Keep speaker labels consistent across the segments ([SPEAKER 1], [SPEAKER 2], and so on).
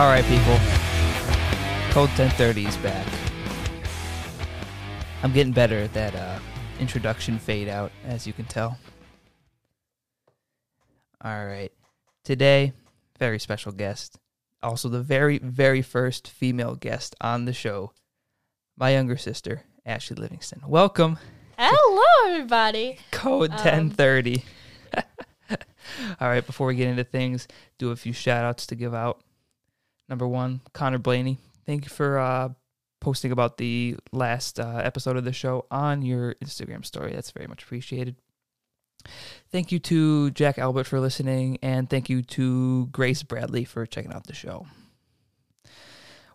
[SPEAKER 1] All right, people. Code 1030 is back. I'm getting better at that uh, introduction fade out, as you can tell. All right. Today, very special guest. Also, the very, very first female guest on the show, my younger sister, Ashley Livingston. Welcome,
[SPEAKER 2] Hello, everybody.
[SPEAKER 1] Code
[SPEAKER 2] Um,
[SPEAKER 1] 1030. All right, before we get into things, do a few shout outs to give out. Number one, Connor Blaney. Thank you for uh, posting about the last uh, episode of the show on your Instagram story. That's very much appreciated. Thank you to Jack Albert for listening, and thank you to Grace Bradley for checking out the show.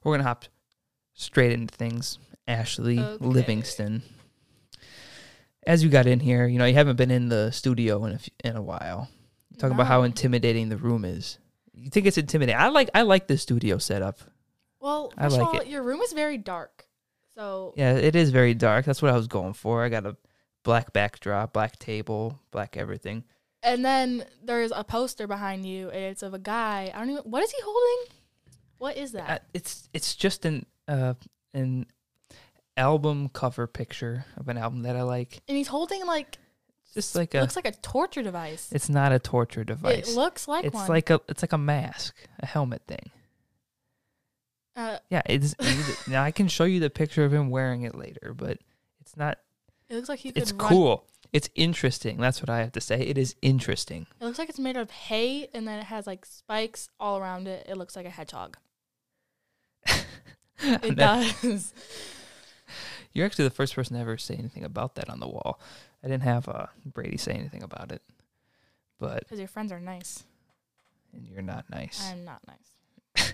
[SPEAKER 1] We're going to hop straight into things. Ashley
[SPEAKER 2] Okay.
[SPEAKER 1] Livingston. As you got in here, you know, you haven't been in the studio in a, f- in a while. Talk about how intimidating the room is. You think it's intimidating? I like I like the studio setup.
[SPEAKER 2] Well,
[SPEAKER 1] I like
[SPEAKER 2] of all,
[SPEAKER 1] it.
[SPEAKER 2] your room is very dark. So
[SPEAKER 1] Yeah, it is very dark. That's what I was going for. I got a black backdrop, black table, black everything.
[SPEAKER 2] and then there's a poster behind you and it's of a guy. I don't even what is he holding? What is that?
[SPEAKER 1] Uh, it's it's just an uh an album cover picture of an album that I like.
[SPEAKER 2] and he's holding like
[SPEAKER 1] just like a
[SPEAKER 2] looks like a torture device.
[SPEAKER 1] it's not a torture device.
[SPEAKER 2] It looks like
[SPEAKER 1] it's
[SPEAKER 2] one.
[SPEAKER 1] like a it's like a mask, a helmet thing.
[SPEAKER 2] uh,
[SPEAKER 1] Yeah, it's now I can show you the picture of him wearing it later, but it's not
[SPEAKER 2] it looks like he
[SPEAKER 1] it's
[SPEAKER 2] run-
[SPEAKER 1] cool. It's interesting. That's what I have to say. It is interesting.
[SPEAKER 2] It looks like it's made of hay and then it has like spikes all around it. It looks like a hedgehog. It does.
[SPEAKER 1] You're actually the first person to ever say anything about that on the wall. I didn't have uh, Brady say anything about it, but
[SPEAKER 2] Because your friends are nice.
[SPEAKER 1] and you're not nice.
[SPEAKER 2] I'm not nice.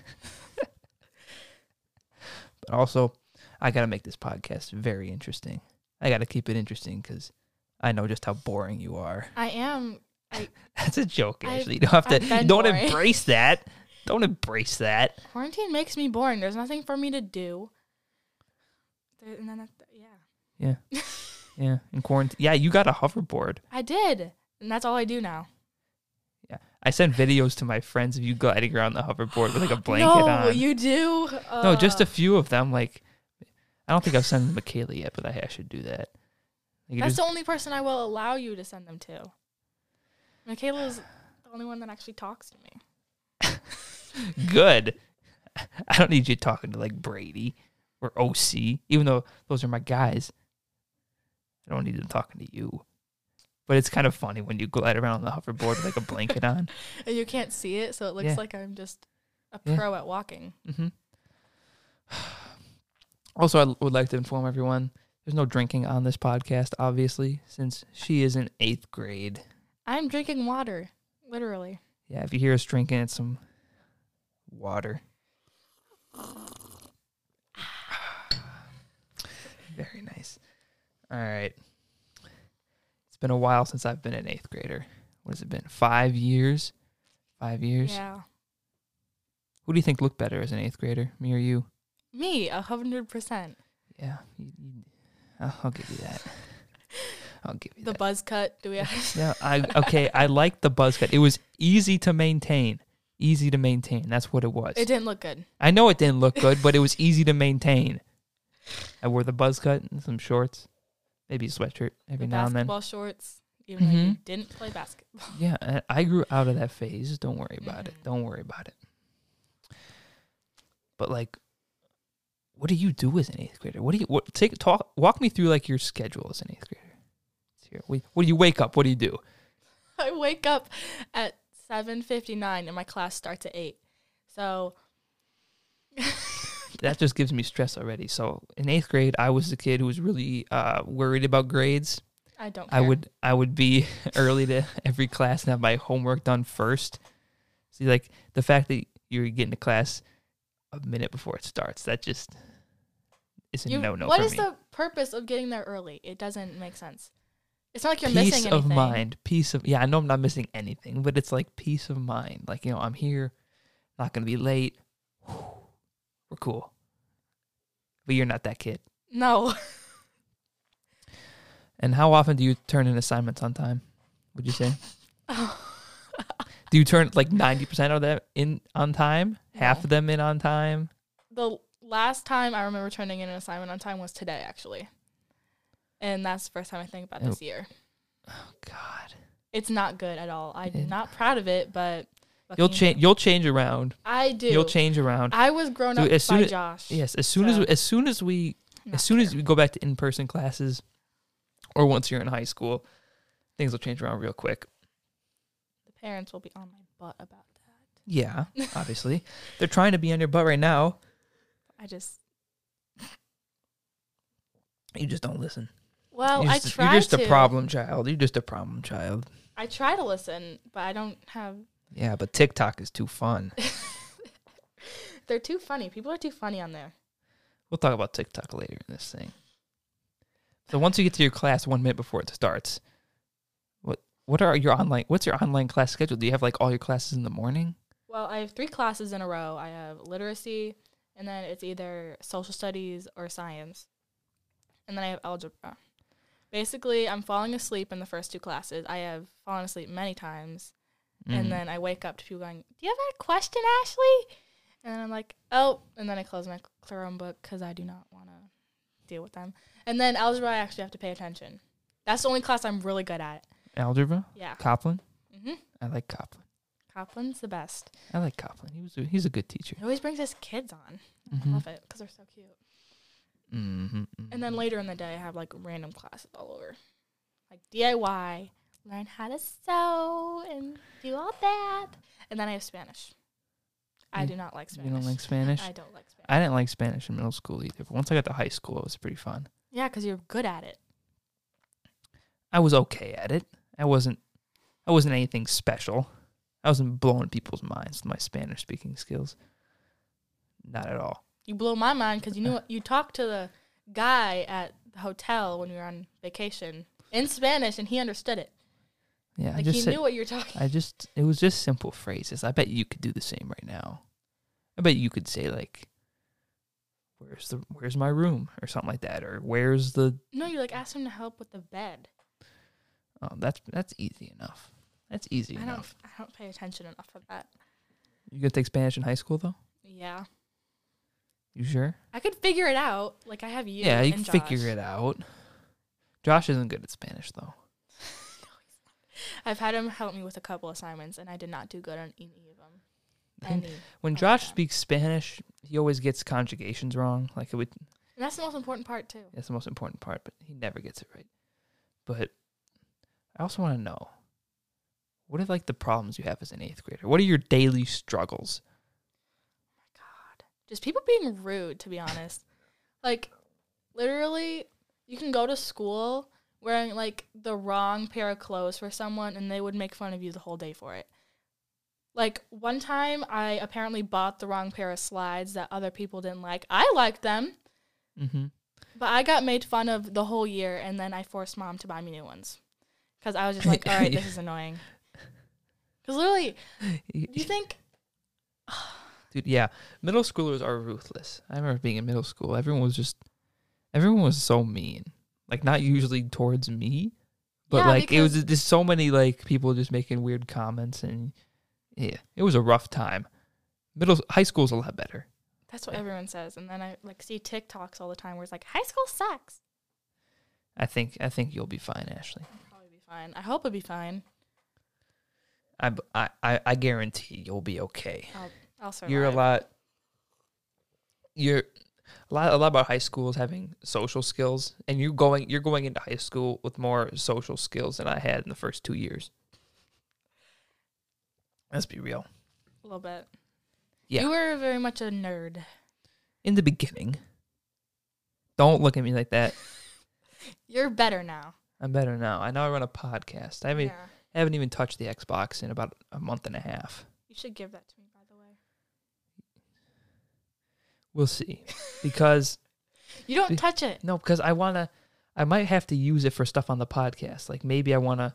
[SPEAKER 1] but also, I got to make this podcast very interesting. I got to keep it interesting because I know just how boring you are.
[SPEAKER 2] I am
[SPEAKER 1] That's a joke,
[SPEAKER 2] I've-
[SPEAKER 1] You don't have
[SPEAKER 2] I've
[SPEAKER 1] to. Don't
[SPEAKER 2] boring.
[SPEAKER 1] embrace that. Don't embrace that.
[SPEAKER 2] quarantine makes me boring. There's nothing for me to do. There- And then yeah.
[SPEAKER 1] Yeah, yeah. In quarantine, yeah, you got a hoverboard.
[SPEAKER 2] I did. And that's all I do now.
[SPEAKER 1] Yeah, I send videos to my friends of you gliding around the hoverboard with like a blanket
[SPEAKER 2] no,
[SPEAKER 1] on.
[SPEAKER 2] you do?
[SPEAKER 1] no, just a
[SPEAKER 2] Uh,
[SPEAKER 1] few of them. Like, I don't think I've sent them to Michaela yet, but I, I should do that. Like,
[SPEAKER 2] That's
[SPEAKER 1] just-
[SPEAKER 2] the only person I will allow you to send them to. Michaela's the only one that actually talks to me.
[SPEAKER 1] good. I don't need you talking to like Brady or OC, even though those are my guys. I don't need them talking to you. But it's kind of funny when you glide around on the hoverboard with like a blanket on.
[SPEAKER 2] And you can't see it, so it looks
[SPEAKER 1] Yeah.
[SPEAKER 2] like I'm just a
[SPEAKER 1] Yeah.
[SPEAKER 2] pro at walking.
[SPEAKER 1] hmm Also, I would like to inform everyone there's no drinking on this podcast, obviously, since she is in eighth grade.
[SPEAKER 2] I'm drinking water, literally.
[SPEAKER 1] Yeah, if you hear us drinking, it's some water. Very nice. All right. It's been a while since I've been an eighth grader. What has it been? Five years? Five years?
[SPEAKER 2] Yeah.
[SPEAKER 1] Who do you think looked better as an eighth grader, me or you?
[SPEAKER 2] Me, a hundred percent.
[SPEAKER 1] Yeah, you, you, I'll, I'll give you that. I'll give you
[SPEAKER 2] The
[SPEAKER 1] that.
[SPEAKER 2] buzz cut. Do we have
[SPEAKER 1] Yeah, I okay. I like the buzz cut. It was easy to maintain. Easy to maintain. That's what it was.
[SPEAKER 2] it didn't look good.
[SPEAKER 1] I know it didn't look good, but it was easy to maintain. I wore the buzz cut and some shorts, maybe a sweatshirt every
[SPEAKER 2] the
[SPEAKER 1] now and then.
[SPEAKER 2] basketball shorts, even though you
[SPEAKER 1] Mhm.
[SPEAKER 2] didn't play basketball.
[SPEAKER 1] Yeah, I- I grew out of that phase. Don't worry about it.
[SPEAKER 2] Mhm.
[SPEAKER 1] Don't worry about it. But like, what do you do as an eighth grader? What do you what take talk? Walk me through like your schedule as an eighth grader. It. What, what do you wake up? What do you do?
[SPEAKER 2] I wake up at seven fifty nine and my class starts at eight. So
[SPEAKER 1] That just gives me stress already. So in eighth grade, I was the kid who was really uh, worried about grades.
[SPEAKER 2] I don't.
[SPEAKER 1] I would I would be early to every class and have my homework done first. See, like the fact that you're getting to class a minute before it starts, that just is a
[SPEAKER 2] You-
[SPEAKER 1] no no
[SPEAKER 2] What is
[SPEAKER 1] me.
[SPEAKER 2] the purpose of getting there early? It doesn't make sense. It's not like you're
[SPEAKER 1] peace
[SPEAKER 2] missing anything.
[SPEAKER 1] Peace of mind, peace of yeah. I know I'm not missing anything, but it's like peace of mind. Like you know, I'm here, not gonna be late. We're cool, but you're not that kid.
[SPEAKER 2] No,
[SPEAKER 1] And how often do you turn in assignments on time? Would you say? Do you turn like ninety percent of them in on time? Half of them in on time?
[SPEAKER 2] The last time I remember turning in an assignment on time was today, actually. And that's the first time I think about this year.
[SPEAKER 1] Oh God.
[SPEAKER 2] It's not good at all. I'm
[SPEAKER 1] Yeah.
[SPEAKER 2] not proud of it, but
[SPEAKER 1] You'll change. You'll change around.
[SPEAKER 2] I do.
[SPEAKER 1] You'll change around.
[SPEAKER 2] I was grown
[SPEAKER 1] Dude,
[SPEAKER 2] up
[SPEAKER 1] as soon
[SPEAKER 2] by
[SPEAKER 1] as-
[SPEAKER 2] Josh.
[SPEAKER 1] Yes. As soon as
[SPEAKER 2] So-
[SPEAKER 1] as soon as we
[SPEAKER 2] Not
[SPEAKER 1] as soon as we go back to in person classes, or once you're in high school, things will change around real quick.
[SPEAKER 2] the parents will be on my butt about that.
[SPEAKER 1] Yeah. Obviously, they're trying to be on your butt right now.
[SPEAKER 2] I just
[SPEAKER 1] You just don't listen.
[SPEAKER 2] well,
[SPEAKER 1] you're
[SPEAKER 2] I
[SPEAKER 1] just,
[SPEAKER 2] try
[SPEAKER 1] You're just
[SPEAKER 2] to.
[SPEAKER 1] a problem child. You're just a problem child.
[SPEAKER 2] I try to listen, but I don't have.
[SPEAKER 1] Yeah, but TikTok is too fun.
[SPEAKER 2] They're too funny. People are too funny on there.
[SPEAKER 1] We'll talk about TikTok later in this thing. So once you get to your class one minute before it starts, what what are your online what's your online class schedule? Do you have like all your classes in the morning?
[SPEAKER 2] Well, I have three classes in a row. I have literacy, and then it's either social studies or science. And then I have algebra. Basically, I'm falling asleep in the first two classes. I have fallen asleep many times.
[SPEAKER 1] Mm.
[SPEAKER 2] And then I wake up to people going, Do you have a question, Ashley? And I'm like, Oh. And then I close my Chrome book because I do not want to deal with them. And then algebra, I actually have to pay attention. That's the only class I'm really good at.
[SPEAKER 1] algebra,
[SPEAKER 2] Yeah.
[SPEAKER 1] Copland.
[SPEAKER 2] hmm
[SPEAKER 1] I like Copland.
[SPEAKER 2] Copland's the best.
[SPEAKER 1] I like Copland. He was a, he's a good teacher.
[SPEAKER 2] He always brings his kids on.
[SPEAKER 1] Mm-hmm.
[SPEAKER 2] Love it because they're so cute.
[SPEAKER 1] Mm-hmm.
[SPEAKER 2] And then later in the day, I have like random classes all over, like DIY, learn how to sew and do all that. And then I have Spanish. I do not like Spanish.
[SPEAKER 1] you don't like Spanish?
[SPEAKER 2] I don't like Spanish.
[SPEAKER 1] I didn't like Spanish in middle school either. But once I got to high school, it was pretty fun.
[SPEAKER 2] yeah, because you're good at it.
[SPEAKER 1] I was okay at it. I wasn't. I wasn't anything special. I wasn't blowing people's minds with my Spanish speaking skills. Not at all.
[SPEAKER 2] You blow my mind because you knew uh. you talked to the guy at the hotel when we were on vacation in Spanish, and he understood it.
[SPEAKER 1] Yeah, I
[SPEAKER 2] Like
[SPEAKER 1] just
[SPEAKER 2] he
[SPEAKER 1] said,
[SPEAKER 2] knew what you were talking.
[SPEAKER 1] I just it was just simple phrases. I bet you could do the same right now. I bet you could say like where's the where's my room or something like that or where's the
[SPEAKER 2] No, you like asked him to help with the bed.
[SPEAKER 1] oh that's that's easy enough. That's easy
[SPEAKER 2] I don't. I don't pay attention enough for that.
[SPEAKER 1] You gonna take Spanish in high school though?
[SPEAKER 2] Yeah,
[SPEAKER 1] You sure?
[SPEAKER 2] I could figure it out. Like I have you.
[SPEAKER 1] yeah, you can figure it out. Josh isn't good at Spanish though.
[SPEAKER 2] I've had him help me with a couple assignments, and I did not do good on any of them.
[SPEAKER 1] And
[SPEAKER 2] Any.
[SPEAKER 1] When Josh
[SPEAKER 2] yeah.
[SPEAKER 1] speaks Spanish, he always gets conjugations wrong. Like it would
[SPEAKER 2] And that's the most important part too.
[SPEAKER 1] That's the most important part, but he never gets it right. But I also want to know what are like the problems you have as an eighth grader? What are your daily struggles?
[SPEAKER 2] Oh my God, just people being rude. To be honest, like literally, you can go to school wearing like the wrong pair of clothes for someone, and they would make fun of you the whole day for it. Like one time, I apparently bought the wrong pair of slides that other people didn't like. I liked them,
[SPEAKER 1] Mm-hmm.
[SPEAKER 2] but I got made fun of the whole year, and then I forced mom to buy me new ones because I was just like, "All right, this is annoying." Because literally, do you think
[SPEAKER 1] Dude, yeah, middle schoolers are ruthless. I remember being in middle school. Everyone was just, everyone was so mean. Like not usually towards me, but
[SPEAKER 2] Yeah,
[SPEAKER 1] like it was just so many like people just making weird comments and yeah, it was a rough time. Middle high school's a lot better.
[SPEAKER 2] That's what everyone says. And then I like see TikToks all the time where it's like high school sucks.
[SPEAKER 1] I think I think you'll be fine, Ashley.
[SPEAKER 2] Probably be fine. I hope it'll be fine.
[SPEAKER 1] I I I guarantee you'll be okay.
[SPEAKER 2] I'll survive.
[SPEAKER 1] You're a lot. You're a lot. A lot about high school is having social skills, and you going. You're going into high school with more social skills than I had in the first two years. Let's be real.
[SPEAKER 2] a little bit.
[SPEAKER 1] Yeah.
[SPEAKER 2] You were very much a nerd.
[SPEAKER 1] In the beginning, don't look at me like that.
[SPEAKER 2] You're better now.
[SPEAKER 1] I'm better now. I know I run a podcast. I haven't,
[SPEAKER 2] Yeah.
[SPEAKER 1] I haven't even touched the Xbox in about a month and a half.
[SPEAKER 2] You should give that to me, by the way.
[SPEAKER 1] We'll see, because
[SPEAKER 2] You don't
[SPEAKER 1] Be-
[SPEAKER 2] touch it.
[SPEAKER 1] No, because I wanna. I might have to use it for stuff on the podcast. Like maybe I wanna.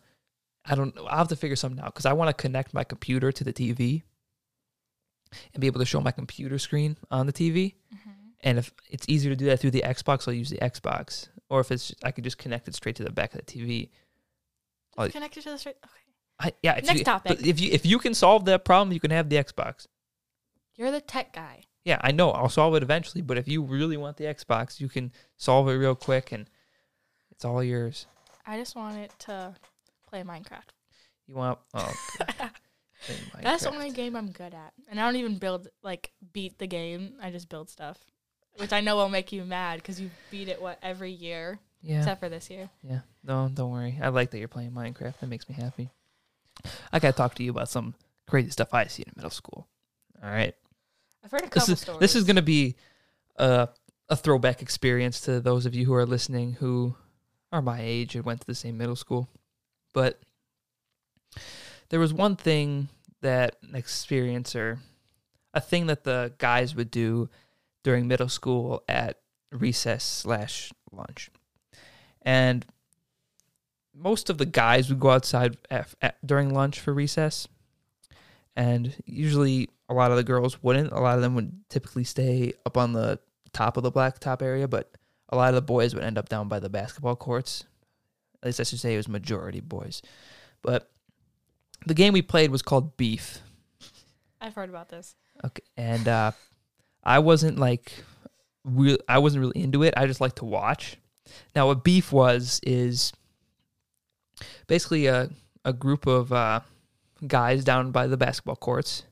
[SPEAKER 1] I don't. know. I'll have to figure something out because I want to connect my computer to the TV and be able to show my computer screen on the TV.
[SPEAKER 2] Mm-hmm.
[SPEAKER 1] And if it's easier to do that through the Xbox, I'll use the Xbox. Or if it's, I could just connect it straight to the back of the TV.
[SPEAKER 2] Just connect it to the straight. Okay.
[SPEAKER 1] I, yeah.
[SPEAKER 2] Next
[SPEAKER 1] you,
[SPEAKER 2] topic.
[SPEAKER 1] If you if you can solve that problem, you can have the Xbox.
[SPEAKER 2] You're the tech guy.
[SPEAKER 1] Yeah, I know. I'll solve it eventually. But if you really want the Xbox, you can solve it real quick, and it's all yours.
[SPEAKER 2] I just want it to play Minecraft.
[SPEAKER 1] You want? Oh,
[SPEAKER 2] That's the only game I'm good at. And I don't even build like beat the game. I just build stuff, which I know will make you mad because you beat it what every year
[SPEAKER 1] Yeah.
[SPEAKER 2] except for this year.
[SPEAKER 1] Yeah. No, don't worry. I like that you're playing Minecraft. That makes me happy. I gotta talk to you about some crazy stuff I see in middle school. All right.
[SPEAKER 2] I've heard a
[SPEAKER 1] This is
[SPEAKER 2] stories.
[SPEAKER 1] this is gonna be a a throwback experience to those of you who are listening who are my age and went to the same middle school. But there was one thing that an experience or a thing that the guys would do during middle school at recess slash lunch. And most of the guys would go outside at, at, during lunch for recess. And usually a lot of the girls wouldn't. A lot of them would typically stay up on the top of the blacktop area, but a lot of the boys would end up down by the basketball courts. At least I should say it was majority boys. But the game we played was called Beef.
[SPEAKER 2] I've heard about this.
[SPEAKER 1] Okay, and uh, I wasn't like, real. I wasn't really into it. I just like to watch. Now, what beef was is basically a a group of uh, guys down by the basketball courts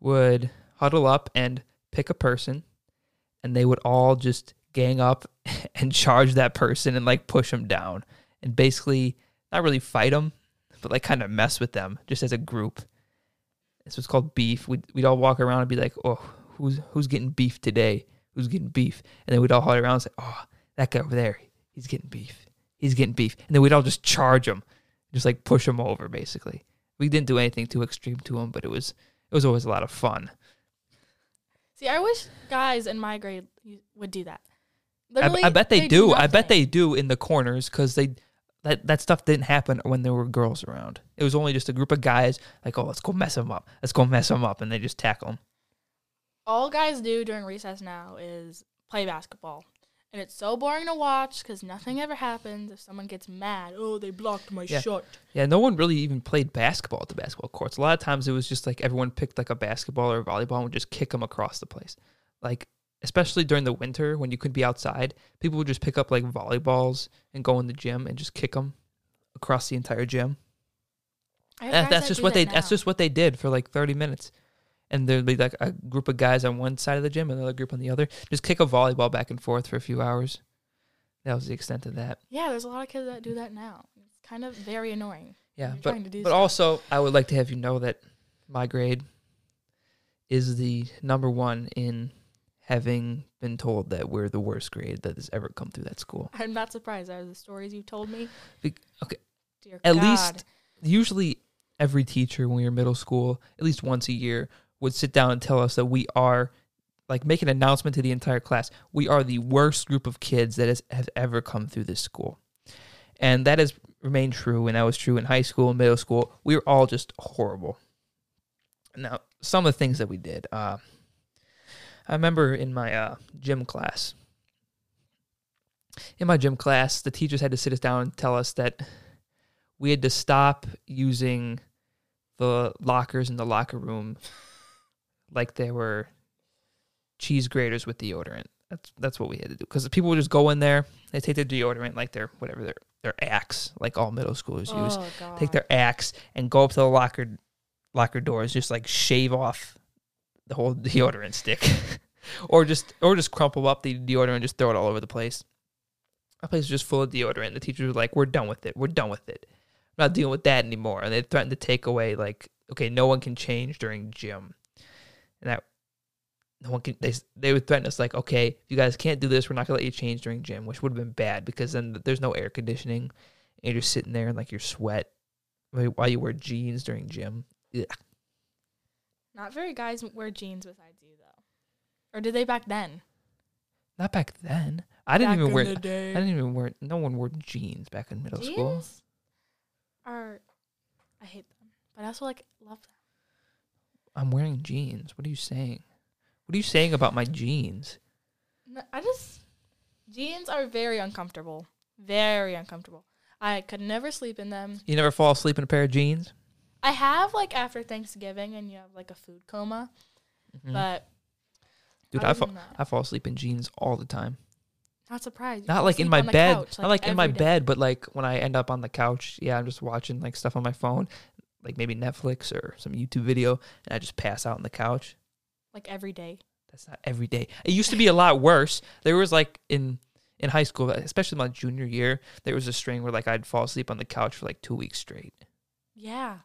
[SPEAKER 1] would huddle up and pick a person, and they would all just gang up and charge that person and like push them down, and basically not really fight them, but like kind of mess with them just as a group. This was called beef. We'd, we'd all walk around and be like, oh, who's who's getting beef today? Who's getting beef? And then we'd all huddle around and say, oh, that guy over there, he's getting beef. He's getting beef. And then we'd all just charge him, just like push him over, basically. We didn't do anything too extreme to him, but it was it was always a lot of fun.
[SPEAKER 2] See, I wish guys in my grade would do that.
[SPEAKER 1] I,
[SPEAKER 2] Literally,
[SPEAKER 1] I bet they, do. I bet they do in the corners because they that that stuff didn't happen when there were girls around. It was only just a group of guys like, oh, let's go mess them up. Let's go mess them up, and they just tackle them.
[SPEAKER 2] All guys do during recess now is play basketball. And it's so boring to watch because nothing ever happens. If someone gets mad, oh, they blocked my
[SPEAKER 1] Yeah.
[SPEAKER 2] shot.
[SPEAKER 1] Yeah, no one really even played basketball at the basketball courts. A lot of times it was just like everyone picked like a basketball or a volleyball and would just kick them across the place. Like especially during the winter when you couldn't be outside, people would just pick up like volleyballs and go in the gym and just kick them across the entire gym. That- that's just what
[SPEAKER 2] that
[SPEAKER 1] they that's just what they did for like 30 minutes. And there'd be like a group of guys on one side of the gym and another group on the other. Just kick a volleyball back and forth for a few hours. That was the extent of that.
[SPEAKER 2] Yeah, there's a lot of kids that do that now. It's kind of very annoying.
[SPEAKER 1] Yeah, but
[SPEAKER 2] trying to do
[SPEAKER 1] but
[SPEAKER 2] stuff.
[SPEAKER 1] also I would like to have you know that my grade is the number one in having been told that we're the worst grade that has ever come through that school.
[SPEAKER 2] I'm not surprised. Are the stories you've told me?
[SPEAKER 1] Be- okay,
[SPEAKER 2] Dear
[SPEAKER 1] At
[SPEAKER 2] God.
[SPEAKER 1] least- usually every teacher when we were middle school, at least once a year, would sit down and tell us that we are like make an announcement to the entire class. We are the worst group of kids that has, has ever come through this school. And that has remained true, and that was true in high school and middle school. We were all just horrible. Now, some of the things that we did. Uh, I remember in my uh, gym class. In my gym class, the teachers had to sit us down and tell us that we had to stop using the lockers in the locker room like they were cheese graters with deodorant. That's that's what we had to do because people would just go in there, they take their deodorant like their whatever their their axe, like all middle schoolers use,
[SPEAKER 2] Oh, God.
[SPEAKER 1] take their axe and go up to the locker locker doors, just like shave off the whole deodorant stick, or just or just crumple up the deodorant and just throw it all over the place. Our place was just full of deodorant. The teachers were like, "We're done with it. We're done with it. I'm not dealing with that anymore." And they threatened to take away like, okay, no one can change during gym, and that no one can. They they would threaten us like, okay, if you guys can't do this, we're not gonna let you change during gym, which would have been bad because then there's no air conditioning, and you're just sitting there in like your sweat while you wear jeans during gym. Ugh.
[SPEAKER 2] Not very guys wear jeans besides you though. Or did they back then?
[SPEAKER 1] Not back then. I didn't
[SPEAKER 2] Back
[SPEAKER 1] even wear.
[SPEAKER 2] the day.
[SPEAKER 1] I didn't even wear. No one wore jeans back in middle school.
[SPEAKER 2] Jeans are I hate them, but I also like love them.
[SPEAKER 1] I'm wearing jeans. What are you saying? What are you saying about my jeans?
[SPEAKER 2] I just jeans are very uncomfortable. Very uncomfortable. I could never sleep in them.
[SPEAKER 1] You never fall asleep in a pair of jeans?
[SPEAKER 2] I have like after Thanksgiving and you have like a food coma,
[SPEAKER 1] Mhm.
[SPEAKER 2] but
[SPEAKER 1] Dude, I fall, I fall asleep in jeans all the time.
[SPEAKER 2] not surprised.
[SPEAKER 1] Not like in my bed,
[SPEAKER 2] couch,
[SPEAKER 1] not like in my
[SPEAKER 2] day.
[SPEAKER 1] bed, but like when I end up on the couch. Yeah, I'm just watching like stuff on my phone, like maybe Netflix or some YouTube video, and I just pass out on the couch.
[SPEAKER 2] like every day.
[SPEAKER 1] That's not every day. It used to be a lot worse. There was like in in high school, especially my junior year, there was a string where like I'd fall asleep on the couch for like two weeks straight.
[SPEAKER 2] Yeah,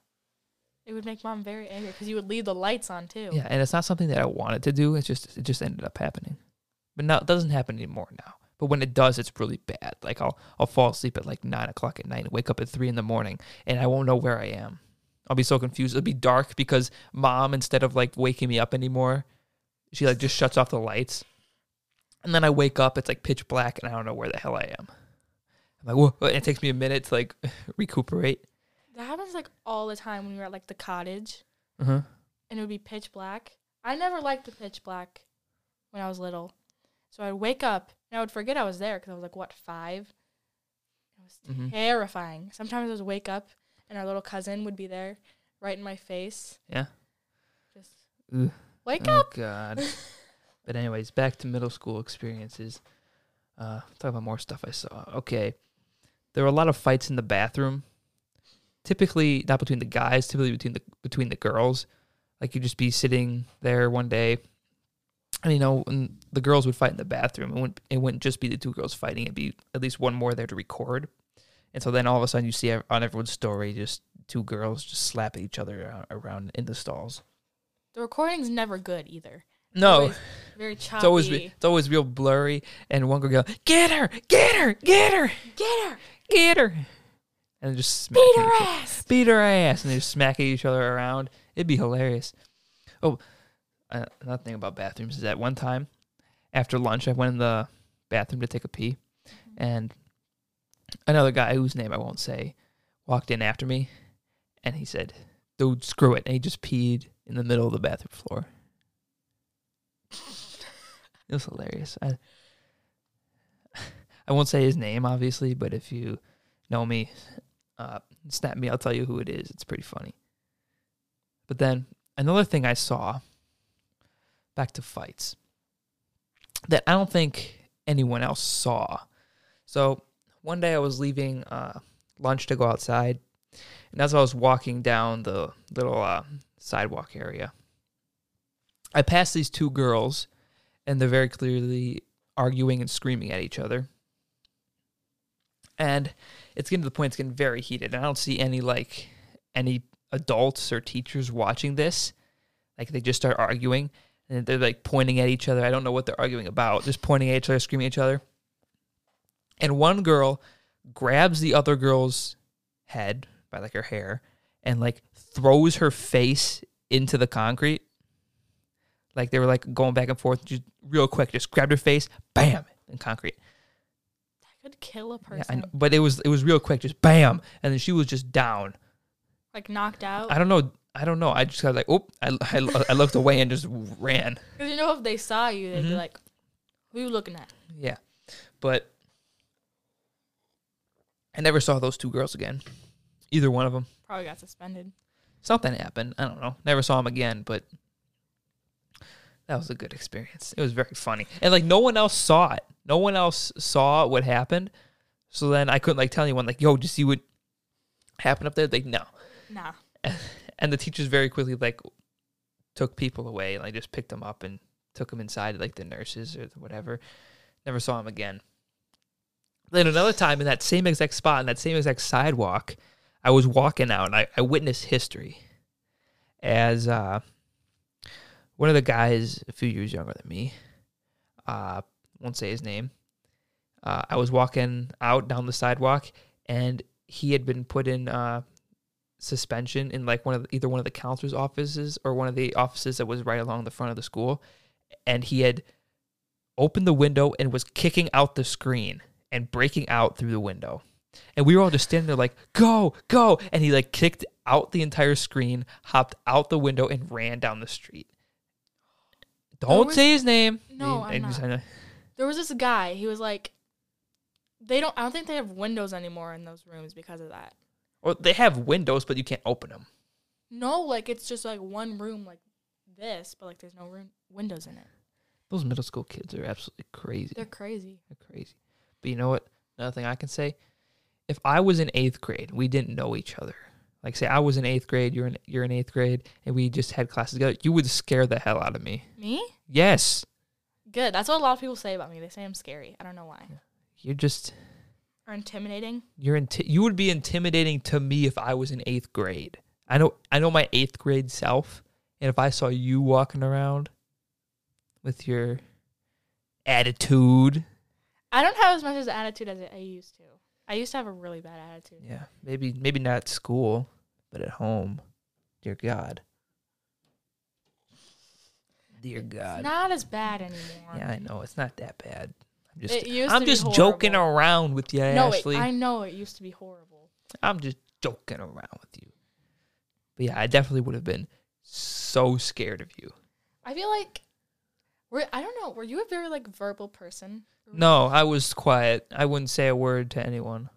[SPEAKER 2] it would make mom very angry because you would leave the lights on too.
[SPEAKER 1] Yeah, and it's not something that I wanted to do. It's just it just ended up happening. But now it doesn't happen anymore now. But when it does, it's really bad. Like I'll I'll fall asleep at like nine o'clock at night and wake up at three in the morning, and I won't know where I am. I'll be so confused. It'll be dark because mom, instead of like waking me up anymore, she like just shuts off the lights, and then I wake up. It's like pitch black, and I don't know where the hell I am. I'm like, whoa! It takes me a minute to like recuperate.
[SPEAKER 2] That happens like all the time when we were at like the cottage
[SPEAKER 1] Uh huh.
[SPEAKER 2] and it would be pitch black. I never liked the pitch black when I was little. So I'd wake up and I would forget I was there because I was like, what, five? It was
[SPEAKER 1] Mhm.
[SPEAKER 2] terrifying. Sometimes I would wake up and our little cousin would be there right in my face.
[SPEAKER 1] Yeah.
[SPEAKER 2] Just
[SPEAKER 1] Ugh.
[SPEAKER 2] wake
[SPEAKER 1] oh,
[SPEAKER 2] up.
[SPEAKER 1] God. but anyways, back to middle school experiences. Uh, talk about more stuff I saw. Okay, there were a lot of fights in the bathroom. Typically, not between the guys. Typically between the between the girls. Like you'd just be sitting there one day, and you know, and the girls would fight in the bathroom. It wouldn't it wouldn't just be the two girls fighting. It'd be at least one more there to record. And so then all of a sudden you see on everyone's story just two girls just slapping each other around in the stalls.
[SPEAKER 2] The recording's never good either.
[SPEAKER 1] No,
[SPEAKER 2] Always very choppy.
[SPEAKER 1] It's always it's always real blurry, and one girl go, "Get her, get her, get her,
[SPEAKER 2] Get her!
[SPEAKER 1] get her," and just smack
[SPEAKER 2] Beat her
[SPEAKER 1] each other-
[SPEAKER 2] ass!
[SPEAKER 1] beat her ass, and they just smack at each other around. It'd be hilarious. Oh, uh, another thing about bathrooms is that one time after lunch, I went in the bathroom to take a pee, and another guy whose name I won't say walked in after me, and he said, "Dude, screw it," and he just peed in the middle of the bathroom floor. It was hilarious. I I won't say his name, obviously, but if you know me, uh, snap me. I'll tell you who it is. It's pretty funny. But then another thing I saw, back to fights, that I don't think anyone else saw. So one day I was leaving uh, lunch to go outside, and as I was walking down the little uh, sidewalk area, I passed these two girls, and they're very clearly arguing and screaming at each other. And it's getting to the point it's getting very heated. And I don't see any like any adults or teachers watching this. Like they just start arguing and they're like pointing at each other. I don't know what they're arguing about. Just pointing at each other, screaming at each other. And one girl grabs the other girl's head by like her hair and like throws her face into the concrete. Like they were like going back and forth, just real quick, just grabbed her face, bam, in concrete.
[SPEAKER 2] That could kill a
[SPEAKER 1] Yeah,
[SPEAKER 2] person.
[SPEAKER 1] I know, but it was it was real quick, just bam, and then she was just down.
[SPEAKER 2] Like knocked out.
[SPEAKER 1] I don't know, I don't know. I just got like, oh, I, I, I looked away and just ran.
[SPEAKER 2] Because you know, if they saw you, they'd be
[SPEAKER 1] Mhm.
[SPEAKER 2] like, "Who you looking at?"
[SPEAKER 1] Yeah, but I never saw those two girls again. Either one of them.
[SPEAKER 2] Probably got suspended.
[SPEAKER 1] Something happened. I don't know. Never saw them again, but that was a good experience. It was very funny, and like no one else saw it. No one else saw what happened. So then I couldn't like tell anyone like, yo, did you see what happened up there? Like, no.
[SPEAKER 2] Nah.
[SPEAKER 1] and the teachers very quickly like took people away like just picked them up and took them inside like the nurses or whatever never saw them again then another time in that same exact spot in that same exact sidewalk i was walking out and i, I witnessed history as uh, one of the guys a few years younger than me uh, won't say his name uh, i was walking out down the sidewalk and he had been put in uh, suspension in like one of the, either one of the counselor's offices or one of the offices that was right along the front of the school. And he had opened the window and was kicking out the screen and breaking out through the window and we were all just standing there like go go and he like kicked out the entire screen hopped out the window and ran down the street don't
[SPEAKER 2] was-
[SPEAKER 1] say his name
[SPEAKER 2] No,
[SPEAKER 1] I
[SPEAKER 2] I'm not.
[SPEAKER 1] I know-
[SPEAKER 2] There was this guy. He was like they don't. I don't think they have windows anymore in those rooms because of that.
[SPEAKER 1] Or they have windows, but you can't open them.
[SPEAKER 2] No, like it's just like one room like this, but like there's no room windows in it.
[SPEAKER 1] Those middle school kids are absolutely crazy.
[SPEAKER 2] They're crazy.
[SPEAKER 1] They're crazy. But you know what? Another thing I can say, if I was in eighth grade, we didn't know each other. Like say I was in eighth grade, you're in you're in eighth grade, and we just had classes together, you would scare the hell out of me.
[SPEAKER 2] Me?
[SPEAKER 1] Yes.
[SPEAKER 2] Good. That's what a lot of people say about me. They say I'm scary. I don't know why.
[SPEAKER 1] You're just
[SPEAKER 2] Or intimidating.
[SPEAKER 1] you're inti- you would be intimidating to me if I was in eighth grade. I know I know my eighth grade self, and if I saw you walking around with your attitude,
[SPEAKER 2] I don't have as much as attitude as I used to. I used to have a really bad attitude.
[SPEAKER 1] yeah, maybe maybe not at school, but at home. Dear God. Dear God.
[SPEAKER 2] It's not as bad anymore.
[SPEAKER 1] yeah, I know it's not that bad. I'm just I'm just joking around with you,
[SPEAKER 2] no, it,
[SPEAKER 1] Ashley.
[SPEAKER 2] I know it used to be horrible.
[SPEAKER 1] I'm just joking around with you. But yeah, I definitely would have been so scared of you.
[SPEAKER 2] I feel like were I don't know. Were you a very like verbal person?
[SPEAKER 1] No, I was quiet. I wouldn't say a word to anyone.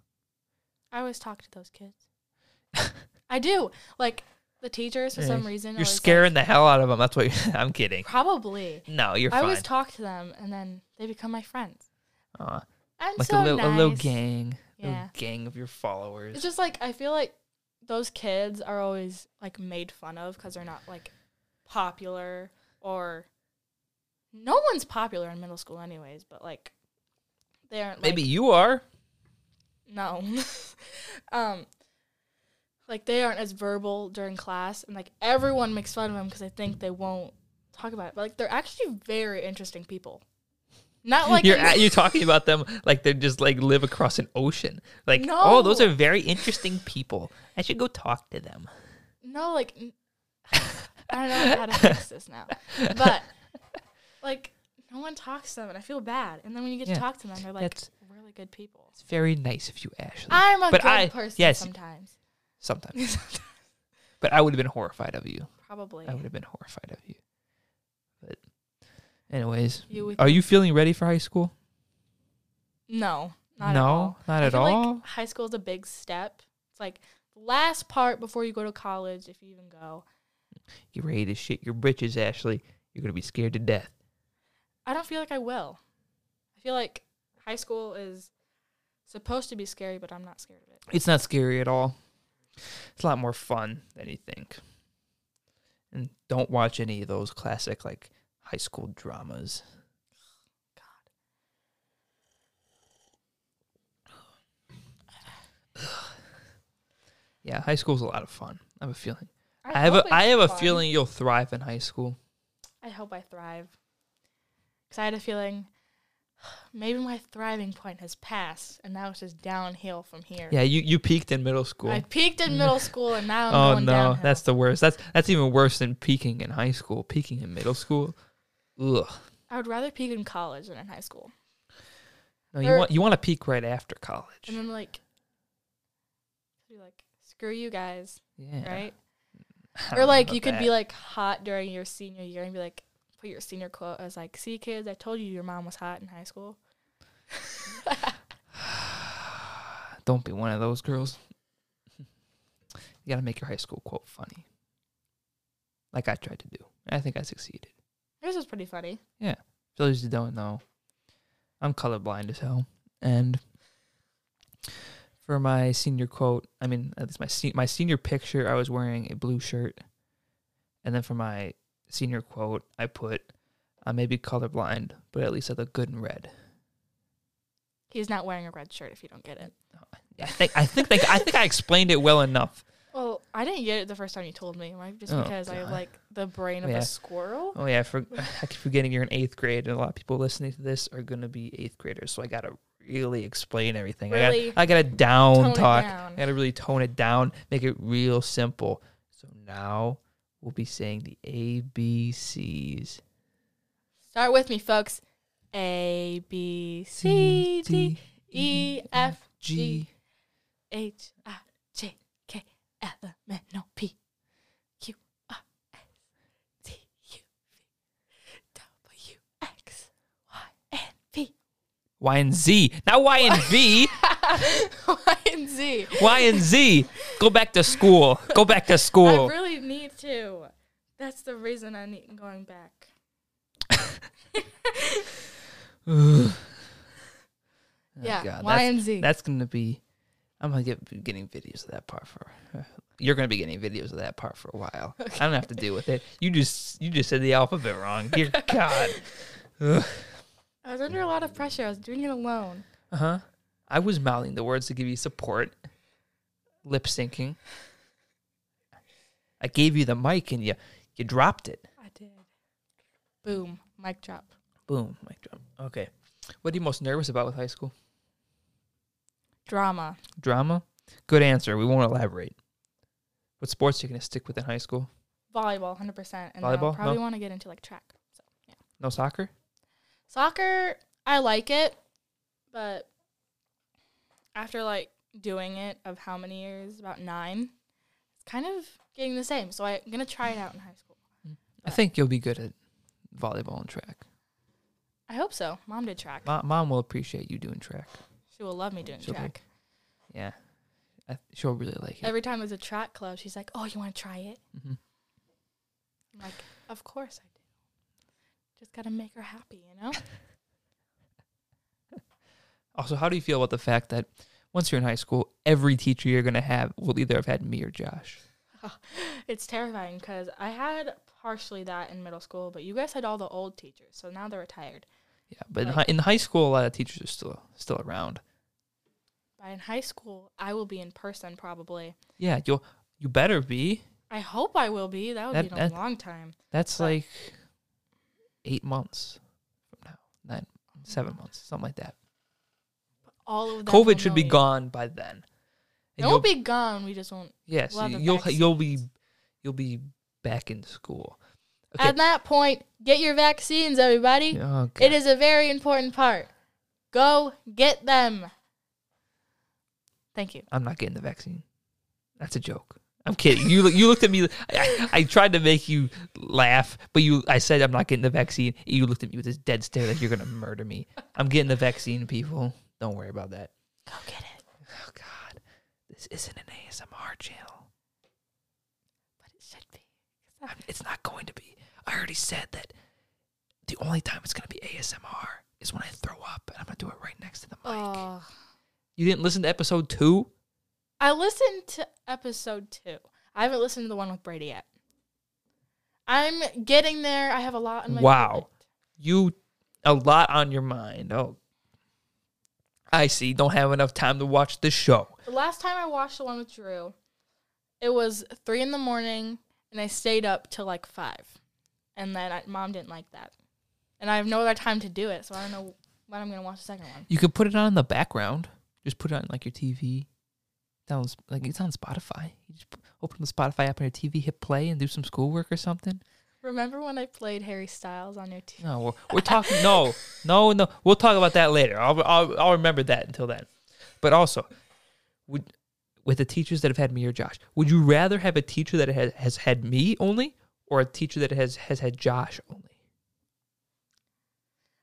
[SPEAKER 2] I always talk to those kids. I do. Like the teachers for some
[SPEAKER 1] Eh,
[SPEAKER 2] reason.
[SPEAKER 1] You're
[SPEAKER 2] always, like-
[SPEAKER 1] scaring the hell out of them. That's what you're, I'm kidding.
[SPEAKER 2] Probably.
[SPEAKER 1] No, you're
[SPEAKER 2] I
[SPEAKER 1] fine.
[SPEAKER 2] always talk to them, and then they become my friends.
[SPEAKER 1] Aw,
[SPEAKER 2] I'm
[SPEAKER 1] like
[SPEAKER 2] so
[SPEAKER 1] a little
[SPEAKER 2] nice.
[SPEAKER 1] a little gang, a
[SPEAKER 2] Yeah.
[SPEAKER 1] little gang of your followers.
[SPEAKER 2] It's just like I feel like those kids are always like made fun of because they're not like popular or no one's popular in middle school anyways. But like they aren't like,
[SPEAKER 1] Maybe you are.
[SPEAKER 2] no, um, like they aren't as verbal during class, and like everyone makes fun of them because they think they won't talk about it. But like they're actually very interesting people. Not like
[SPEAKER 1] you're at, you're talking about them like they're just like live across an ocean. Like,
[SPEAKER 2] No.
[SPEAKER 1] oh, those are very interesting people. I should go talk to them.
[SPEAKER 2] No, like I don't know how to fix this now, but like no one talks to them, and I feel bad. And then when you get
[SPEAKER 1] Yeah.
[SPEAKER 2] to talk to them, they're like
[SPEAKER 1] That's
[SPEAKER 2] really good people.
[SPEAKER 1] it's very nice of you, Ashley.
[SPEAKER 2] I'm a
[SPEAKER 1] But
[SPEAKER 2] good
[SPEAKER 1] I-
[SPEAKER 2] person
[SPEAKER 1] yes.
[SPEAKER 2] sometimes.
[SPEAKER 1] Sometimes, but I would have been horrified of you.
[SPEAKER 2] Probably.
[SPEAKER 1] I would have been horrified of you. But, anyways,
[SPEAKER 2] You
[SPEAKER 1] are you feeling ready for high school?
[SPEAKER 2] no, not
[SPEAKER 1] no,
[SPEAKER 2] at all.
[SPEAKER 1] not at all.
[SPEAKER 2] Like high school is a big step. It's like the last part before you go to college, if you even go.
[SPEAKER 1] You're ready to shit your britches, Ashley. You're gonna be scared to death.
[SPEAKER 2] I don't feel like I will. I feel like high school is supposed to be scary, but I'm not scared of it.
[SPEAKER 1] It's not scary at all. It's a lot more fun than you think. And don't watch any of those classic like high school dramas. God. Yeah, high school's a lot of fun. I have a feeling. I, have a I have a feeling you'll thrive in high school.
[SPEAKER 2] I hope I thrive. Because I had a feeling maybe my thriving point has passed and now it's just downhill from here.
[SPEAKER 1] Yeah, you, you peaked in middle school.
[SPEAKER 2] I peaked in middle school and now I'm
[SPEAKER 1] oh
[SPEAKER 2] going
[SPEAKER 1] no,
[SPEAKER 2] downhill.
[SPEAKER 1] that's the worst. That's that's even worse than peaking in high school. Peaking in middle school. Ugh.
[SPEAKER 2] I would rather peak in college than in high school.
[SPEAKER 1] No, you
[SPEAKER 2] Or-
[SPEAKER 1] want you want to peak right after college.
[SPEAKER 2] And then like be like, screw you guys,
[SPEAKER 1] Yeah.
[SPEAKER 2] right? Or like you could
[SPEAKER 1] that.
[SPEAKER 2] be like hot during your senior year and be like put your senior quote as like, see kids, I told you your mom was hot in high school.
[SPEAKER 1] Don't be one of those girls. You gotta make your high school quote funny. Like I tried to do. I think I succeeded.
[SPEAKER 2] This was pretty funny.
[SPEAKER 1] Yeah, for those who don't know, I'm colorblind as hell. And for my senior quote, I mean, that's my se- my senior picture. I was wearing a blue shirt, and then for my senior quote, I put, "I may be colorblind, but at least I look good in red."
[SPEAKER 2] He's not wearing a red shirt if you don't get it.
[SPEAKER 1] I think I think they, I think I explained it well enough.
[SPEAKER 2] Well, I didn't get it the first time you told me, right? Just
[SPEAKER 1] Oh,
[SPEAKER 2] because I have like the brain of
[SPEAKER 1] Yeah.
[SPEAKER 2] a squirrel.
[SPEAKER 1] Oh yeah, for, I keep forgetting you're in eighth grade, and a lot of people listening to this are gonna be eighth graders. So I gotta really explain everything.
[SPEAKER 2] Really
[SPEAKER 1] I gotta, I gotta down talk.
[SPEAKER 2] down.
[SPEAKER 1] I gotta really tone it down, make it real simple. So now we'll be saying the A B C's.
[SPEAKER 2] Start with me, folks. A B C D E F G H I J K L M N O P Q R S T U V W X Y and V
[SPEAKER 1] Y and Z, not Y and V.
[SPEAKER 2] Y and Z.
[SPEAKER 1] Y and Z. Go back to school. Go back to school.
[SPEAKER 2] I really need to. That's the reason I need going back.
[SPEAKER 1] Oh,
[SPEAKER 2] yeah,
[SPEAKER 1] God,
[SPEAKER 2] Y
[SPEAKER 1] that's-
[SPEAKER 2] and Z.
[SPEAKER 1] That's gonna be. I'm gonna get getting videos of that part for. You're gonna be getting videos of that part for a while. I don't have to deal with it. You just you just said the alphabet wrong. Dear God. Ugh.
[SPEAKER 2] I was under a lot of pressure. I was doing it alone.
[SPEAKER 1] Uh huh. I was mouthing the words to give you support. Lip syncing. I gave you the mic and you you dropped it.
[SPEAKER 2] I did. Boom. Mic drop.
[SPEAKER 1] Boom, mic drop. Okay. What are you most nervous about with high school?
[SPEAKER 2] Drama.
[SPEAKER 1] Drama. Good answer. We won't elaborate. What sports are you gonna stick with in high school?
[SPEAKER 2] Volleyball, 100%. And
[SPEAKER 1] Volleyball?
[SPEAKER 2] Probably
[SPEAKER 1] No.
[SPEAKER 2] want to get into like track. So, yeah.
[SPEAKER 1] No soccer.
[SPEAKER 2] Soccer, I like it, but after like doing it of how many years? About nine. It's kind of getting the same. So I'm going to try it out in high school.
[SPEAKER 1] I think you'll be good at volleyball and track.
[SPEAKER 2] I hope so. Mom did track.
[SPEAKER 1] Mom, Mom will appreciate you doing track.
[SPEAKER 2] She will love me doing
[SPEAKER 1] She'll-
[SPEAKER 2] track.
[SPEAKER 1] Yeah, I, she'll really like it.
[SPEAKER 2] Every time there's a track club, she's like, "Oh, you want to try it?"
[SPEAKER 1] Mm-hmm.
[SPEAKER 2] I'm like, "Of course I do." Just gotta make her happy, you know.
[SPEAKER 1] Also, how do you feel about the fact that once you're in high school, every teacher you're gonna have will either have had me or Josh?
[SPEAKER 2] it's terrifying because I had partially that in middle school, but you guys had all the old teachers, so now they're retired.
[SPEAKER 1] Yeah, but in,
[SPEAKER 2] Like-
[SPEAKER 1] hi- in high school, a lot of teachers are still still around.
[SPEAKER 2] But in high school, I will be in person probably.
[SPEAKER 1] Yeah, you'll you better be.
[SPEAKER 2] I hope I will be. That would
[SPEAKER 1] That-
[SPEAKER 2] be in
[SPEAKER 1] that-
[SPEAKER 2] a long time.
[SPEAKER 1] That's
[SPEAKER 2] But-
[SPEAKER 1] like eight months from now, nine, seven months, something like that.
[SPEAKER 2] All of them.
[SPEAKER 1] COVID should be gone by then.
[SPEAKER 2] it won't be gone. We just won't.
[SPEAKER 1] Yes,
[SPEAKER 2] we'll
[SPEAKER 1] you'll
[SPEAKER 2] vaccine.
[SPEAKER 1] you'll be you'll be back in school. Okay.
[SPEAKER 2] At that point, get your vaccines, everybody.
[SPEAKER 1] Oh,
[SPEAKER 2] It is a very important part. Go get them. Thank you.
[SPEAKER 1] I'm not getting the vaccine. That's a joke. I'm kidding. You you looked at me. I, I tried to make you laugh, but you. I said I'm not getting the vaccine. You looked at me with this dead stare like you're gonna murder me. I'm getting the vaccine, people. Don't worry about that.
[SPEAKER 2] Go get it.
[SPEAKER 1] Oh God, this isn't an ASMR channel.
[SPEAKER 2] But it should be.
[SPEAKER 1] I'm- It's not going to be. I already said that. The only time it's gonna be ASMR is when I throw up, and I'm gonna do it right next to the mic.
[SPEAKER 2] Oh.
[SPEAKER 1] You didn't listen to episode two?
[SPEAKER 2] I listened to episode two. I haven't listened to the one with Brady yet. I'm getting there. I have a lot in my mind.
[SPEAKER 1] Wow.
[SPEAKER 2] plate.
[SPEAKER 1] you a lot on your mind. Oh, I see. Don't have enough time to watch the show.
[SPEAKER 2] The last time I watched the one with Drew, it was three in the morning, and I stayed up till like five, and then I, mom didn't like that, and I have no other time to do it, so I don't know when I'm gonna watch the second one.
[SPEAKER 1] You could put it on in the background. Just put it on like your TV. Down like it's on Spotify. You just open the Spotify app on your TV, hit play, and do some schoolwork or something.
[SPEAKER 2] Remember when I played Harry Styles on your TV?
[SPEAKER 1] No, we're, we're talking. no, no, no. We'll talk about that later. I'll, I'll I'll remember that until then. But also, would with the teachers that have had me or Josh, would you rather have a teacher that has, has had me only, or a teacher that has has had Josh only?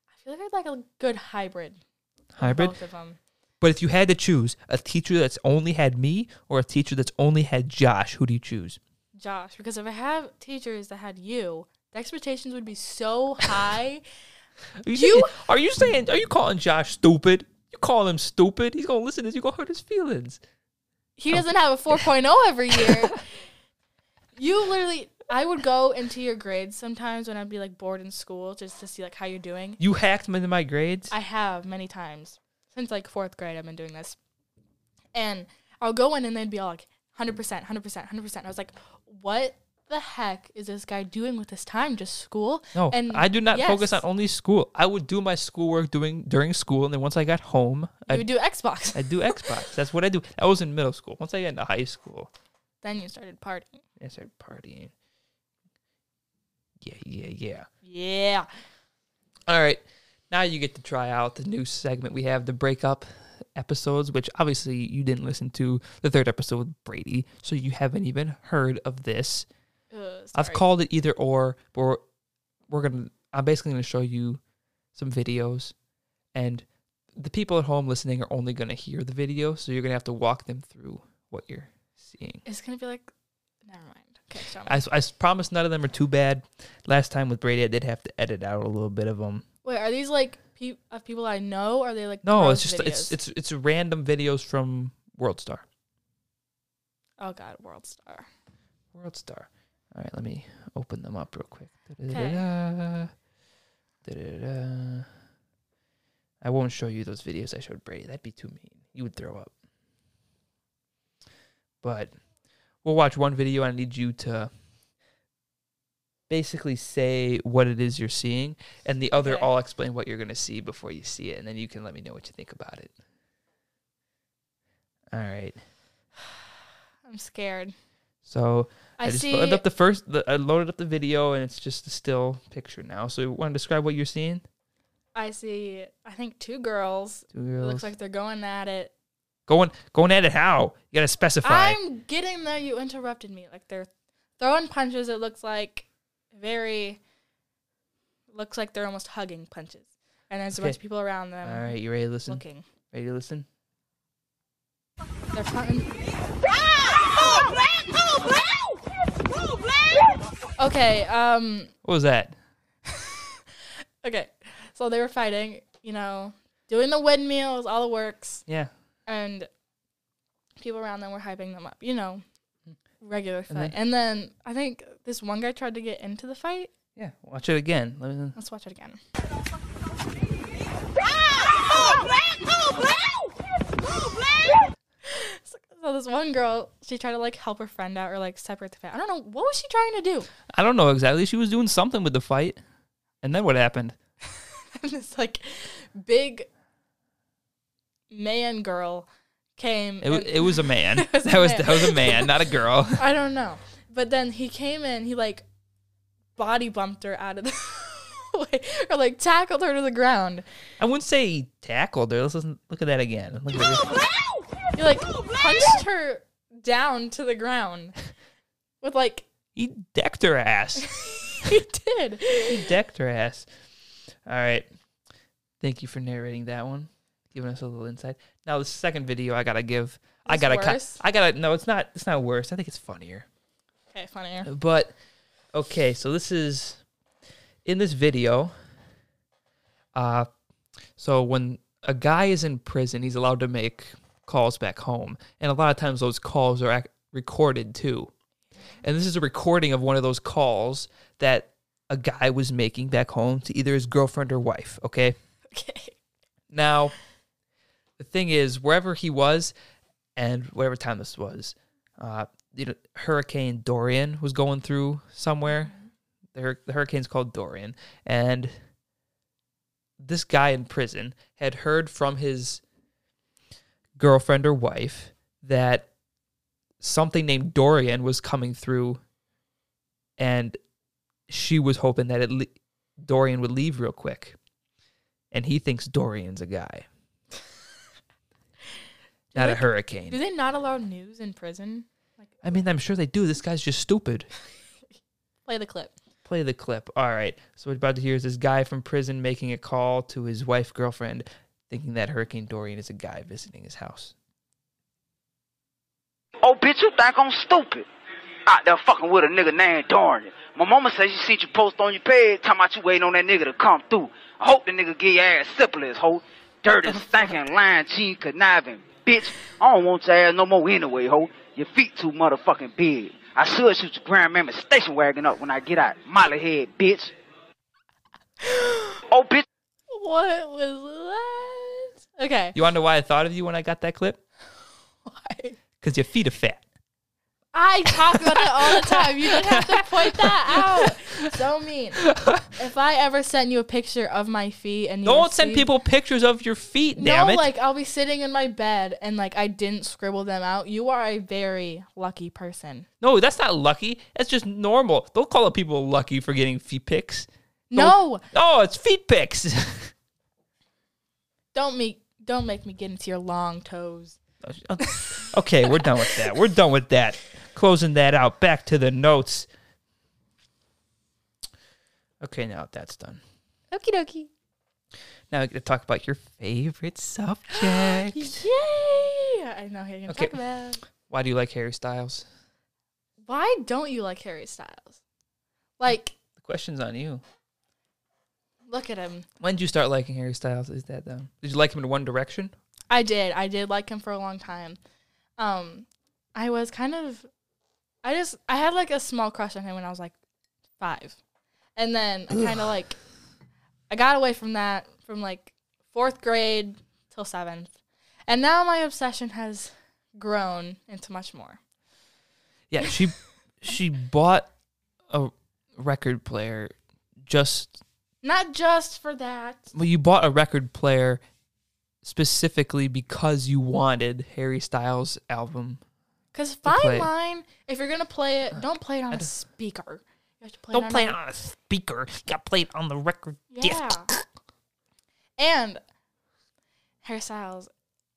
[SPEAKER 2] I feel like I'd like a good hybrid.
[SPEAKER 1] Hybrid.
[SPEAKER 2] Both of them.
[SPEAKER 1] But if you had to choose a teacher that's only had me or a teacher that's only had Josh, who do you choose?
[SPEAKER 2] Josh, because if I have teachers that had you, the expectations would be so high.
[SPEAKER 1] Are you,
[SPEAKER 2] You-
[SPEAKER 1] saying, are you saying are you calling Josh stupid? You call him stupid, he's gonna listen to this, you're gonna hurt his feelings.
[SPEAKER 2] He oh. doesn't have a 4.0 every year. you literally, I would go into your grades sometimes when I'd be like bored in school just to see like how you're doing.
[SPEAKER 1] You hacked into my grades.
[SPEAKER 2] I have many times since like fourth grade. I've been doing this, and I'll go in and they'd be all like 100 percent, 100 percent, 100 percent. I was like, what the heck is this guy doing with his time? Just school?
[SPEAKER 1] no,
[SPEAKER 2] and
[SPEAKER 1] I do not focus on only school. I would do my schoolwork doing during school, and then once I got home, I
[SPEAKER 2] would do Xbox.
[SPEAKER 1] I do Xbox. That's what I do. I was in middle school. Once I got into high school,
[SPEAKER 2] then you started partying.
[SPEAKER 1] I started partying. Yeah, yeah, yeah.
[SPEAKER 2] Yeah.
[SPEAKER 1] All right. Now you get to try out the new segment we have, the breakup episodes, which obviously you didn't listen to the third episode with Brady, so you haven't even heard of this.
[SPEAKER 2] Ugh,
[SPEAKER 1] I've called it either or, but we're, we're gonna I'm basically gonna show you some videos and the people at home listening are only to hear the video, so you're to have to walk them through what you're seeing.
[SPEAKER 2] It's gonna be like, never mind. Okay.
[SPEAKER 1] I, I promise none of them are too bad. Last time with Brady, I did have to edit out a little bit of them.
[SPEAKER 2] Wait, are these like pe- of people I know? Or are they like
[SPEAKER 1] No, it's just it's
[SPEAKER 2] videos?
[SPEAKER 1] it's it's random videos from World Star.
[SPEAKER 2] oh god, World Star.
[SPEAKER 1] World Star. All right, let me open them up real quick. Da-da-da-da. Da-da-da-da. I won't show you those videos I showed Brady. That'd be too mean. You would throw up. But we'll watch one video. I need you to basically say what it is you're seeing, and the other,
[SPEAKER 2] Okay.
[SPEAKER 1] I'll explain what you're going to see before you see it, and then you can let me know what you think about it. All right.
[SPEAKER 2] I'm scared.
[SPEAKER 1] So
[SPEAKER 2] I,
[SPEAKER 1] I, just
[SPEAKER 2] see.
[SPEAKER 1] loaded up the first. The, I loaded up the video, and it's just a still picture now. So, you want to describe what you're seeing?
[SPEAKER 2] I see. I think two girls.
[SPEAKER 1] Two
[SPEAKER 2] It
[SPEAKER 1] girls
[SPEAKER 2] looks like they're going at it.
[SPEAKER 1] going going at it. How you gotta specify?
[SPEAKER 2] I'm getting there. You interrupted me. Like they're throwing punches. It looks like very. Looks like they're almost hugging punches, and there's a bunch of people around them
[SPEAKER 1] All right, you ready to listen?
[SPEAKER 2] looking.
[SPEAKER 1] Ready to listen?
[SPEAKER 2] They're punting. Okay. Um.
[SPEAKER 1] What was that?
[SPEAKER 2] Okay. So they were fighting. You know, doing the windmills, all the works,
[SPEAKER 1] Yeah.
[SPEAKER 2] and people around them were hyping them up. You know, regular
[SPEAKER 1] And
[SPEAKER 2] fight.
[SPEAKER 1] then-
[SPEAKER 2] And then I think this one guy tried to get into the fight.
[SPEAKER 1] Yeah. Watch it again. Let me,
[SPEAKER 2] Let's watch it again. So, so this one girl, she tried to like help her friend out or like separate the fight. I don't know what was she trying to do.
[SPEAKER 1] I don't know exactly. She was doing something with the fight, and then what happened?
[SPEAKER 2] And this like big man girl came.
[SPEAKER 1] It,
[SPEAKER 2] and-
[SPEAKER 1] it was a man.
[SPEAKER 2] It was a
[SPEAKER 1] that was
[SPEAKER 2] man.
[SPEAKER 1] that was a man, not a girl.
[SPEAKER 2] I don't know, but then he came in. He like body bumped her out of the way or like tackled her to the ground.
[SPEAKER 1] I wouldn't say he tackled her. Let's listen, look at that again. Look at this.
[SPEAKER 2] He like punched her down to the ground with like
[SPEAKER 1] He decked her ass.
[SPEAKER 2] he did.
[SPEAKER 1] he decked her ass. All right. Thank you for narrating that one, giving us a little insight. Now the second video I gotta give. I gotta. cut. I gotta. No, it's not. It's not worse. I think it's funnier.
[SPEAKER 2] Okay, funnier.
[SPEAKER 1] But okay, so this is in this video. Uh, so when a guy is in prison, he's allowed to make calls back home, and a lot of times those calls are ac- recorded too. And this is a recording of one of those calls that a guy was making back home to either his girlfriend or wife. Okay.
[SPEAKER 2] Okay.
[SPEAKER 1] Now, the thing is, wherever he was, and whatever time this was, uh, you know, Hurricane Dorian was going through somewhere. The, hur- the hurricane's called Dorian, and this guy in prison had heard from his girlfriend or wife that something named Dorian was coming through, and she was hoping that le- Dorian would leave real quick. And he thinks Dorian's a guy, not a hurricane.
[SPEAKER 2] Do they not allow news in prison? Like,
[SPEAKER 1] I mean, I'm sure they do. This guy's just stupid.
[SPEAKER 2] play the clip.
[SPEAKER 1] Play the clip. All right. So what we're about to hear is this guy from prison making a call to his wife girlfriend, thinking that Hurricane Dorian is a guy visiting his house.
[SPEAKER 3] Oh, bitch, you think I'm stupid? Out there fucking with a nigga named Dorian. My mama says she see you post on your page, talking about you waiting on that nigga to come through. I hope the nigga get your ass syphilis, hoe. Dirty, stinking, lying, cheating, conniving, bitch. I don't want your ass no more anyway, hoe. Your feet too motherfucking big. I should shoot your grandmama station wagon up when I get out. Molly head, bitch. Oh, bitch.
[SPEAKER 2] What was that? Okay.
[SPEAKER 1] You want to know why I thought of you when I got that clip?
[SPEAKER 2] Why?
[SPEAKER 1] Because your feet are fat.
[SPEAKER 2] I talk about it all the time. You didn't have to point that out. So mean. If I ever sent you a picture of my feet and you
[SPEAKER 1] Don't send people pictures of your feet, damn
[SPEAKER 2] no,
[SPEAKER 1] it.
[SPEAKER 2] like I'll be sitting in my bed and like I didn't scribble them out. You are a very lucky person.
[SPEAKER 1] no, that's not lucky. That's just normal. Don't call up people lucky for getting feet pics.
[SPEAKER 2] No,
[SPEAKER 1] Oh, it's feet pics.
[SPEAKER 2] don't make don't make me get into your long toes.
[SPEAKER 1] okay, we're done with that. We're done with that. Closing that out. Back to the notes. Okay, now that's done.
[SPEAKER 2] Okie dokie.
[SPEAKER 1] Now we get to talk about your favorite subject.
[SPEAKER 2] Yay! I know who you're gonna
[SPEAKER 1] Okay.
[SPEAKER 2] talk about.
[SPEAKER 1] Why do you like Harry Styles?
[SPEAKER 2] Why don't you like Harry Styles? Like,
[SPEAKER 1] The question's on you.
[SPEAKER 2] look at him.
[SPEAKER 1] When did you start liking Harry Styles? Is that though? Did you like him in One Direction?
[SPEAKER 2] I did. I did like him for a long time. Um, I was kind of, I just, I had like a small crush on him when I was like five, and then I kind of like, I got away from that from like fourth grade till seventh, and now my obsession has grown into much more.
[SPEAKER 1] Yeah, she she bought a record player just
[SPEAKER 2] Not just for that.
[SPEAKER 1] well, you bought a record player specifically because you wanted Harry Styles' album.
[SPEAKER 2] Cause
[SPEAKER 1] play
[SPEAKER 2] fine line, if you're gonna play it, don't play it on a speaker. You have to play
[SPEAKER 1] Don't
[SPEAKER 2] it
[SPEAKER 1] play it on a speaker. You got to play it on the record
[SPEAKER 2] Yeah.
[SPEAKER 1] disc.
[SPEAKER 2] And Harry Styles.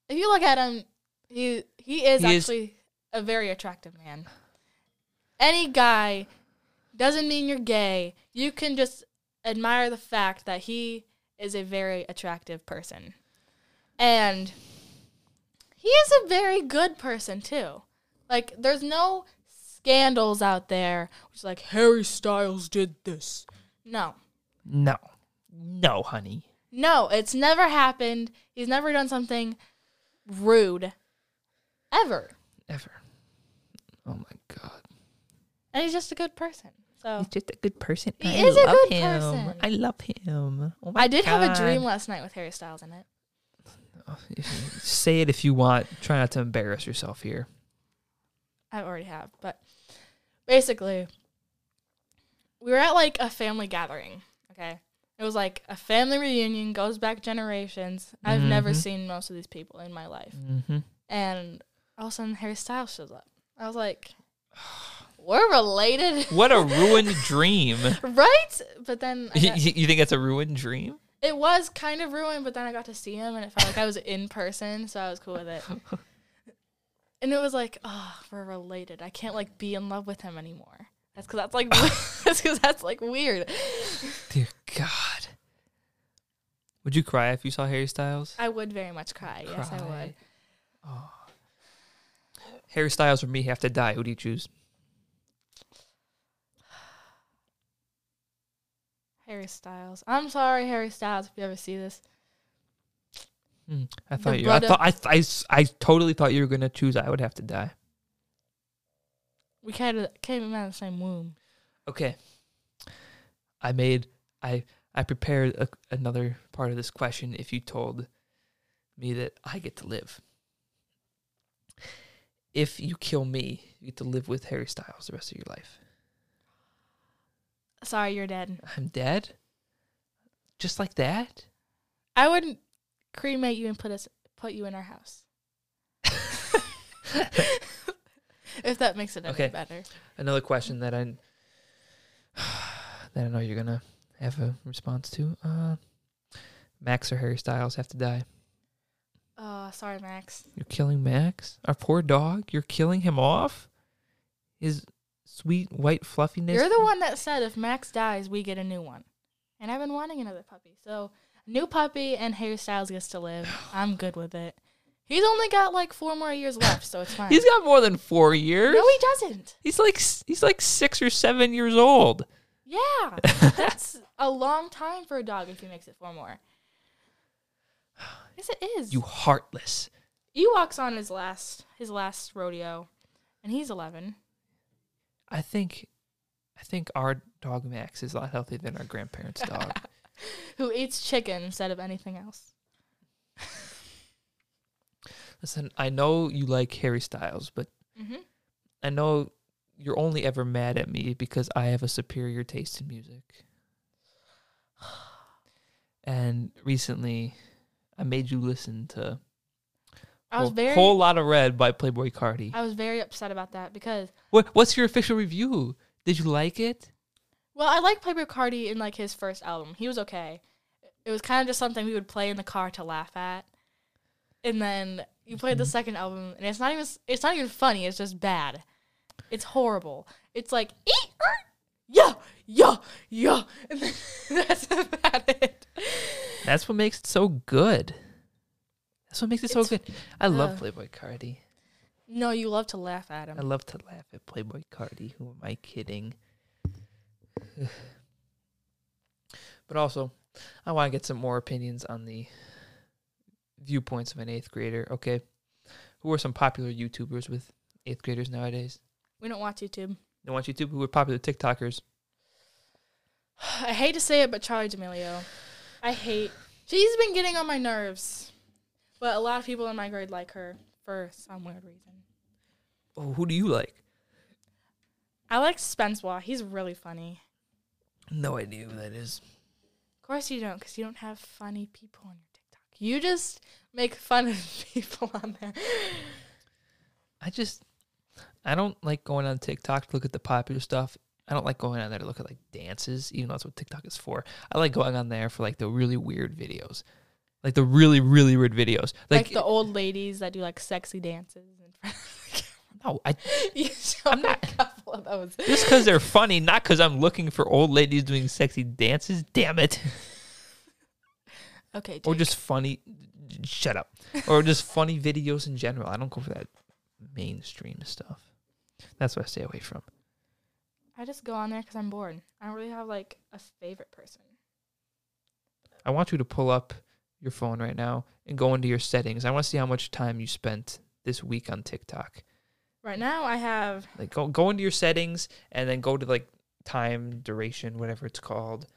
[SPEAKER 2] If you look at him, he he is
[SPEAKER 1] He is-
[SPEAKER 2] actually a very attractive man. Any guy doesn't mean you're gay. You can just admire the fact that he is a very attractive person. And he is a very good person too. Like there's no scandals out there which like Harry Styles did this. No.
[SPEAKER 1] No, no, honey.
[SPEAKER 2] No, it's never happened. He's never done something rude. Ever.
[SPEAKER 1] Ever. Oh my god.
[SPEAKER 2] And he's just a good person. So
[SPEAKER 1] He's just a good person.
[SPEAKER 2] He
[SPEAKER 1] I
[SPEAKER 2] is a
[SPEAKER 1] love
[SPEAKER 2] good
[SPEAKER 1] him.
[SPEAKER 2] person.
[SPEAKER 1] I love him. Oh
[SPEAKER 2] I did have a dream last night with Harry Styles in it.
[SPEAKER 1] Say it if you want. Try not to embarrass yourself here.
[SPEAKER 2] I already have, but basically we were at like a family gathering, okay? It was like a family reunion, goes back generations. I've never
[SPEAKER 1] Mhm.
[SPEAKER 2] seen most of these people in my life.
[SPEAKER 1] Mm-hmm.
[SPEAKER 2] And all of a sudden Harry Styles shows up. I was like, We're related.
[SPEAKER 1] What a ruined dream.
[SPEAKER 2] right? But then
[SPEAKER 1] you,
[SPEAKER 2] got-
[SPEAKER 1] you think it's a ruined dream?
[SPEAKER 2] It was kind of ruined, but then I got to see him and it felt like I was in person, so I was cool with it. And it was like, oh, we're related. I can't like be in love with him anymore. That's because that's like that's because that's like weird.
[SPEAKER 1] Dear God. Would you cry if you saw Harry Styles?
[SPEAKER 2] I would very much cry. Yes, I would.
[SPEAKER 1] Oh. Harry Styles or me have to die. Who do you choose?
[SPEAKER 2] Harry Styles. I'm sorry, Harry Styles, if you ever see this.
[SPEAKER 1] Hmm, I thought you. I thought I, th- I, I totally thought you were gonna choose. I would have to die.
[SPEAKER 2] We kind of came out of the same womb.
[SPEAKER 1] Okay. I made. I I prepared a, another part of this question. If you told me that I get to live, if you kill me, you get to live with Harry Styles the rest of your life.
[SPEAKER 2] Sorry, you're dead.
[SPEAKER 1] I'm dead. Just like that.
[SPEAKER 2] I would cremate you and put us put you in our house. if that makes it any
[SPEAKER 1] Okay.
[SPEAKER 2] better.
[SPEAKER 1] Another question that I that I know you're gonna have a response to. Uh, Max or Harry Styles have to die.
[SPEAKER 2] Oh, sorry, Max.
[SPEAKER 1] You're killing Max, our poor dog. You're killing him off. His sweet white fluffiness.
[SPEAKER 2] You're the one that said if Max dies, we get a new one. And I've been wanting another puppy. So, new puppy and Harry Styles gets to live. I'm good with it. He's only got like four more years left, so it's fine.
[SPEAKER 1] He's got more than four years.
[SPEAKER 2] no, he doesn't.
[SPEAKER 1] He's like he's like six or seven years old.
[SPEAKER 2] Yeah, that's a long time for a dog if he makes it four more. Yes, it is.
[SPEAKER 1] You heartless.
[SPEAKER 2] Ewok's on his last his last rodeo, and he's eleven.
[SPEAKER 1] I think, I think our dog Max is a lot healthier than our grandparents' dog.
[SPEAKER 2] Who eats chicken instead of anything else?
[SPEAKER 1] Listen, I know you like Harry Styles, but
[SPEAKER 2] Mm-hmm.
[SPEAKER 1] I know you're only ever mad at me because I have a superior taste in music. And recently, I made you listen to
[SPEAKER 2] I was
[SPEAKER 1] a
[SPEAKER 2] very
[SPEAKER 1] whole lot of Red by Playboi Carti.
[SPEAKER 2] I was very upset about that because
[SPEAKER 1] What What's your official review? Did you like it?
[SPEAKER 2] Well, I like Playboi Carti in like his first album. He was okay. It was kind of just something we would play in the car to laugh at. And then you played the
[SPEAKER 1] Mhm.
[SPEAKER 2] second album, and it's not even it's not even funny. It's just bad. It's horrible. It's like er, yeah, yeah, yeah, and then that's about it.
[SPEAKER 1] That's what makes it so good. That's what makes it so
[SPEAKER 2] It's-
[SPEAKER 1] good. I love
[SPEAKER 2] uh,
[SPEAKER 1] Playboi Carti.
[SPEAKER 2] No, you love to laugh at him.
[SPEAKER 1] I love to laugh at Playboi Carti. Who am I kidding? but also, I want to get some more opinions on the viewpoints of an eighth grader. Okay, who are some popular YouTubers with eighth graders nowadays?
[SPEAKER 2] We don't watch YouTube.
[SPEAKER 1] They watch YouTube. Who are popular TikTokers?
[SPEAKER 2] I hate to say it, but Charli D'Amelio. I hate. She's been getting on my nerves, but a lot of people in my grade like her for some weird reason.
[SPEAKER 1] Oh, who do you like?
[SPEAKER 2] I like Spence Waugh. He's really funny.
[SPEAKER 1] No idea who that is.
[SPEAKER 2] Of course you don't, because you don't have funny people on your TikTok. You just make fun of people on there.
[SPEAKER 1] I just I don't like going on TikTok to look at the popular stuff. I don't like going on there to look at like dances, even though that's what TikTok is for. I like going on there for like the really weird videos. Like the really, really weird videos.
[SPEAKER 2] Like,
[SPEAKER 1] Like,
[SPEAKER 2] the old ladies that do like sexy dances. In front of
[SPEAKER 1] no, I.
[SPEAKER 2] You
[SPEAKER 1] I'm not-
[SPEAKER 2] a couple of those.
[SPEAKER 1] just because they're funny, not because I'm looking for old ladies doing sexy dances. Damn it.
[SPEAKER 2] Okay,
[SPEAKER 1] Or just funny. Shut up. Or just funny videos in general. I don't go for that mainstream stuff. That's what I stay away from.
[SPEAKER 2] I just go on there because I'm bored. I don't really have like a favorite person.
[SPEAKER 1] I want you to pull up your phone right now and go into your settings. I want to see how much time you spent this week on TikTok.
[SPEAKER 2] Right now, I have
[SPEAKER 1] Like go go into your settings and then go to like time duration, whatever it's called.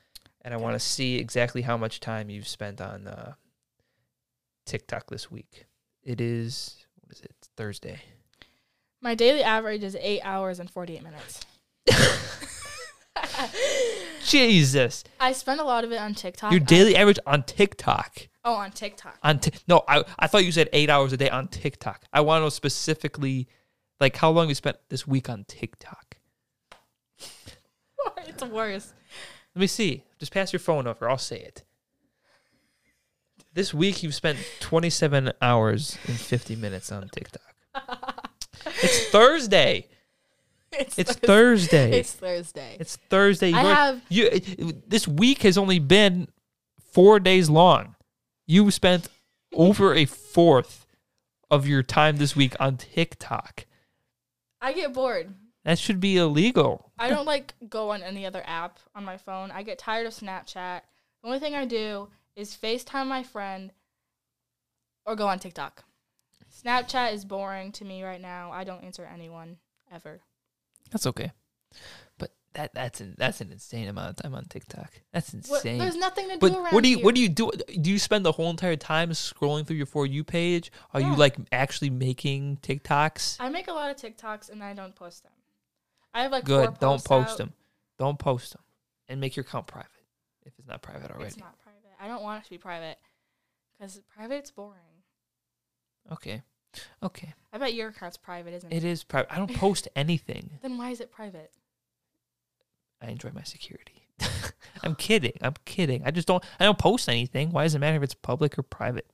[SPEAKER 1] And I want to see exactly how much time you've spent on uh, TikTok this week. It is what is it? It's Thursday.
[SPEAKER 2] my daily average is eight hours and 48 minutes.
[SPEAKER 1] Jesus.
[SPEAKER 2] I spend a lot of it on TikTok.
[SPEAKER 1] Your
[SPEAKER 2] I-
[SPEAKER 1] daily average on TikTok.
[SPEAKER 2] oh, on TikTok.
[SPEAKER 1] On t- no, I I thought you said 8 hours a day on TikTok. I want to know specifically like how long you spent this week on TikTok.
[SPEAKER 2] it's worse.
[SPEAKER 1] Let me see. Just pass your phone over. I'll say it. This week you've spent 27 hours and 50 minutes on TikTok. It's Thursday.
[SPEAKER 2] It's,
[SPEAKER 1] It's
[SPEAKER 2] Thursday.
[SPEAKER 1] Thursday.
[SPEAKER 2] It's Thursday.
[SPEAKER 1] It's Thursday.
[SPEAKER 2] I
[SPEAKER 1] You're-
[SPEAKER 2] have
[SPEAKER 1] you it- this week has only been 4 days long. You spent over a fourth of your time this week on TikTok.
[SPEAKER 2] I get bored.
[SPEAKER 1] That should be illegal.
[SPEAKER 2] I don't like go on any other app on my phone. I get tired of Snapchat. The only thing I do is FaceTime my friend or go on TikTok. Snapchat is boring to me right now. I don't answer anyone ever.
[SPEAKER 1] That's okay. That that's an that's an insane amount of time on TikTok. That's
[SPEAKER 2] What,
[SPEAKER 1] insane.
[SPEAKER 2] there's nothing to do
[SPEAKER 1] But
[SPEAKER 2] around
[SPEAKER 1] what do you
[SPEAKER 2] here.
[SPEAKER 1] what do you do? Do you spend the whole entire time scrolling through your for you page? Are you like actually making TikToks?
[SPEAKER 2] I make a lot of TikToks and I don't post them. I have like
[SPEAKER 1] Good.
[SPEAKER 2] Four
[SPEAKER 1] Don't post
[SPEAKER 2] out.
[SPEAKER 1] them. Don't post them, and make your account private if it's not private already.
[SPEAKER 2] It's not private. I don't want it to be private because private's boring.
[SPEAKER 1] Okay. Okay.
[SPEAKER 2] I bet your account's private, isn't it?
[SPEAKER 1] It is private. I don't post anything.
[SPEAKER 2] Then why is it private?
[SPEAKER 1] I enjoy my security. I'm kidding. I'm kidding. I just don't. I don't post anything. Why does it matter if it's public or private?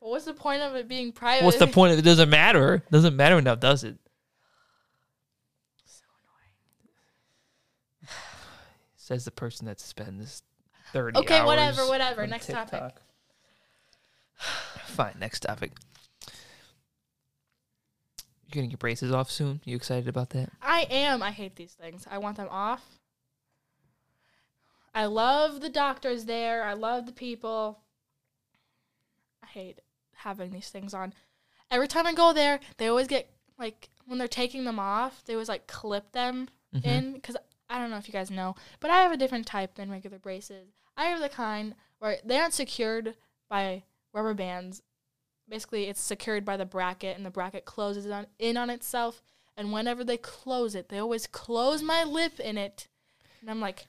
[SPEAKER 2] But what's the point of it being private?
[SPEAKER 1] What's the point? Of it doesn't matter. Doesn't matter now, does it?
[SPEAKER 2] so annoying.
[SPEAKER 1] Says the person that spends thirty.
[SPEAKER 2] Okay, whatever, whatever. Next topic.
[SPEAKER 1] Fine. Next topic. You're getting your braces off soon. You excited about that?
[SPEAKER 2] I am. I hate these things. I want them off. I love the doctors there. I love the people. I hate having these things on. Every time I go there, they always get like when they're taking them off, they always like clip them
[SPEAKER 1] Mhm.
[SPEAKER 2] in because I don't know if you guys know, but I have a different type than regular braces. I have the kind where they aren't secured by rubber bands. Basically, it's secured by the bracket, and the bracket closes on in on itself. And whenever they close it, they always close my lip in it, and I'm like,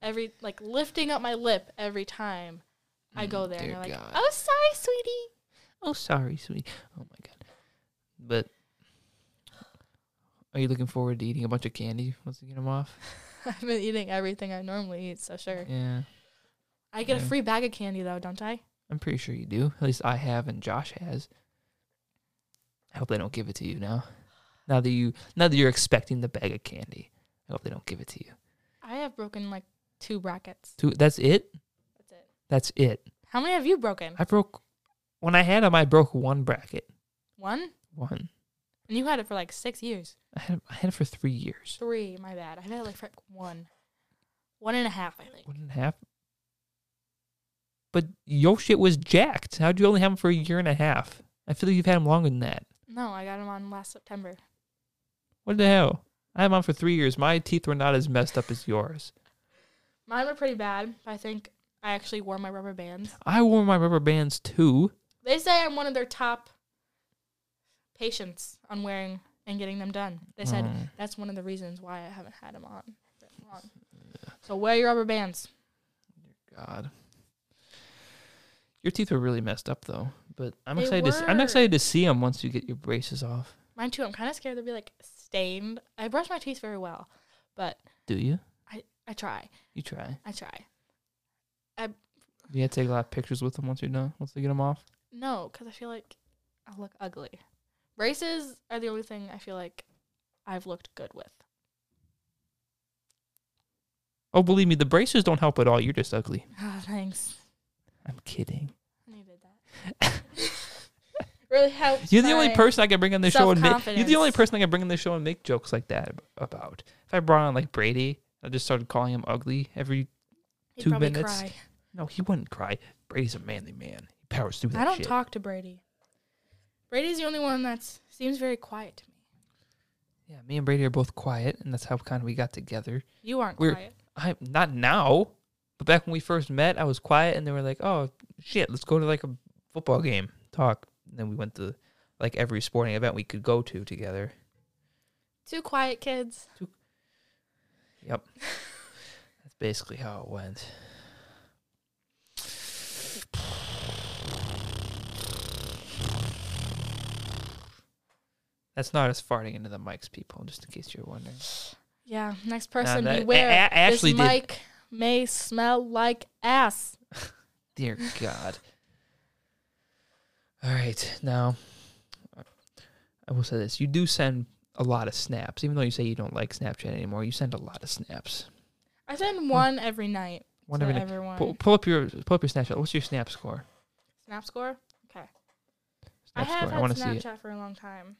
[SPEAKER 2] every like lifting up my lip every time I go
[SPEAKER 1] Mm,
[SPEAKER 2] there. And they're like,
[SPEAKER 1] God.
[SPEAKER 2] "Oh, sorry, sweetie."
[SPEAKER 1] Oh, sorry, sweetie. Oh my god. But are you looking forward to eating a bunch of candy once you get them off?
[SPEAKER 2] I've been eating everything I normally eat, so sure.
[SPEAKER 1] Yeah,
[SPEAKER 2] I get
[SPEAKER 1] Yeah.
[SPEAKER 2] a free bag of candy though, don't I?
[SPEAKER 1] I'm pretty sure you do. At least I have, and Josh has. I hope they don't give it to you now. Now that you, now that you're expecting the bag of candy, I hope they don't give it to you.
[SPEAKER 2] I have broken like two brackets.
[SPEAKER 1] Two, that's it.
[SPEAKER 2] That's it.
[SPEAKER 1] That's it.
[SPEAKER 2] How many have you broken?
[SPEAKER 1] I broke when I had them. I broke one bracket.
[SPEAKER 2] One?
[SPEAKER 1] One.
[SPEAKER 2] And you had it for like six years.
[SPEAKER 1] I had I had it for three years.
[SPEAKER 2] Three, my bad. I had it like for like one. One and a half, I think.
[SPEAKER 1] One and a half. But your shit was jacked. How'd you only have them for a year and a half? I feel like you've had them longer than that.
[SPEAKER 2] No, I got them on last September.
[SPEAKER 1] What the hell? I had them on for three years. My teeth were not as messed up as yours.
[SPEAKER 2] Mine were pretty bad. I think I actually wore my rubber bands.
[SPEAKER 1] I wore my rubber bands too.
[SPEAKER 2] They say I'm one of their top patients on wearing and getting them done. They said
[SPEAKER 1] Mm.
[SPEAKER 2] that's one of the reasons why I haven't had them on. So wear your rubber bands.
[SPEAKER 1] God. Your teeth were really messed up though. But I'm
[SPEAKER 2] They
[SPEAKER 1] excited. To see, I'm
[SPEAKER 2] were.
[SPEAKER 1] excited to see them once you get your braces off.
[SPEAKER 2] Mine too. I'm kind of scared they'll be like stained. I brush my teeth very well, but
[SPEAKER 1] Do you?
[SPEAKER 2] I I try.
[SPEAKER 1] You try.
[SPEAKER 2] I try.
[SPEAKER 1] I You to take a lot of pictures with them once you're done. Once they get them off.
[SPEAKER 2] No, because I feel like I look ugly. Braces are the only thing I feel like I've looked good with.
[SPEAKER 1] Oh, believe me, the braces don't help at all. You're just ugly.
[SPEAKER 2] Oh, thanks.
[SPEAKER 1] I'm kidding.
[SPEAKER 2] I needed that. really helps.
[SPEAKER 1] You're the only person I can bring on the show and make. You're the only person I can bring on the show and make jokes like that about. If I brought on like Brady, I just started calling him ugly every.
[SPEAKER 2] He'd
[SPEAKER 1] two minutes.
[SPEAKER 2] Cry.
[SPEAKER 1] No, he wouldn't cry. Brady's a manly man. He powers through that
[SPEAKER 2] I don't
[SPEAKER 1] shit.
[SPEAKER 2] talk to Brady. Brady's the only one that seems very quiet to me.
[SPEAKER 1] Yeah, me and Brady are both quiet, and that's how kind of we got together.
[SPEAKER 2] You aren't
[SPEAKER 1] We're-
[SPEAKER 2] quiet.
[SPEAKER 1] I'm not now, but back when we first met, I was quiet, and they were like, "Oh shit, let's go to like a football game, talk." And then we went to like every sporting event we could go to together.
[SPEAKER 2] Two quiet kids.
[SPEAKER 1] Yep, that's basically how it went. That's not us farting into the mics, people. Just in case you're wondering.
[SPEAKER 2] Yeah. Next person,
[SPEAKER 1] that-
[SPEAKER 2] beware.
[SPEAKER 1] I- I actually
[SPEAKER 2] this
[SPEAKER 1] did-
[SPEAKER 2] mic may smell like ass.
[SPEAKER 1] Dear God. All right, now I will say this: you do send a lot of snaps, even though you say you don't like Snapchat anymore. You send a lot of snaps.
[SPEAKER 2] I send one every night
[SPEAKER 1] One every night.
[SPEAKER 2] everyone.
[SPEAKER 1] Pull, pull up your pull up your Snapchat. What's your snap score?
[SPEAKER 2] Snap score? Okay. I have
[SPEAKER 1] score.
[SPEAKER 2] Had
[SPEAKER 1] see
[SPEAKER 2] Snapchat for a long time.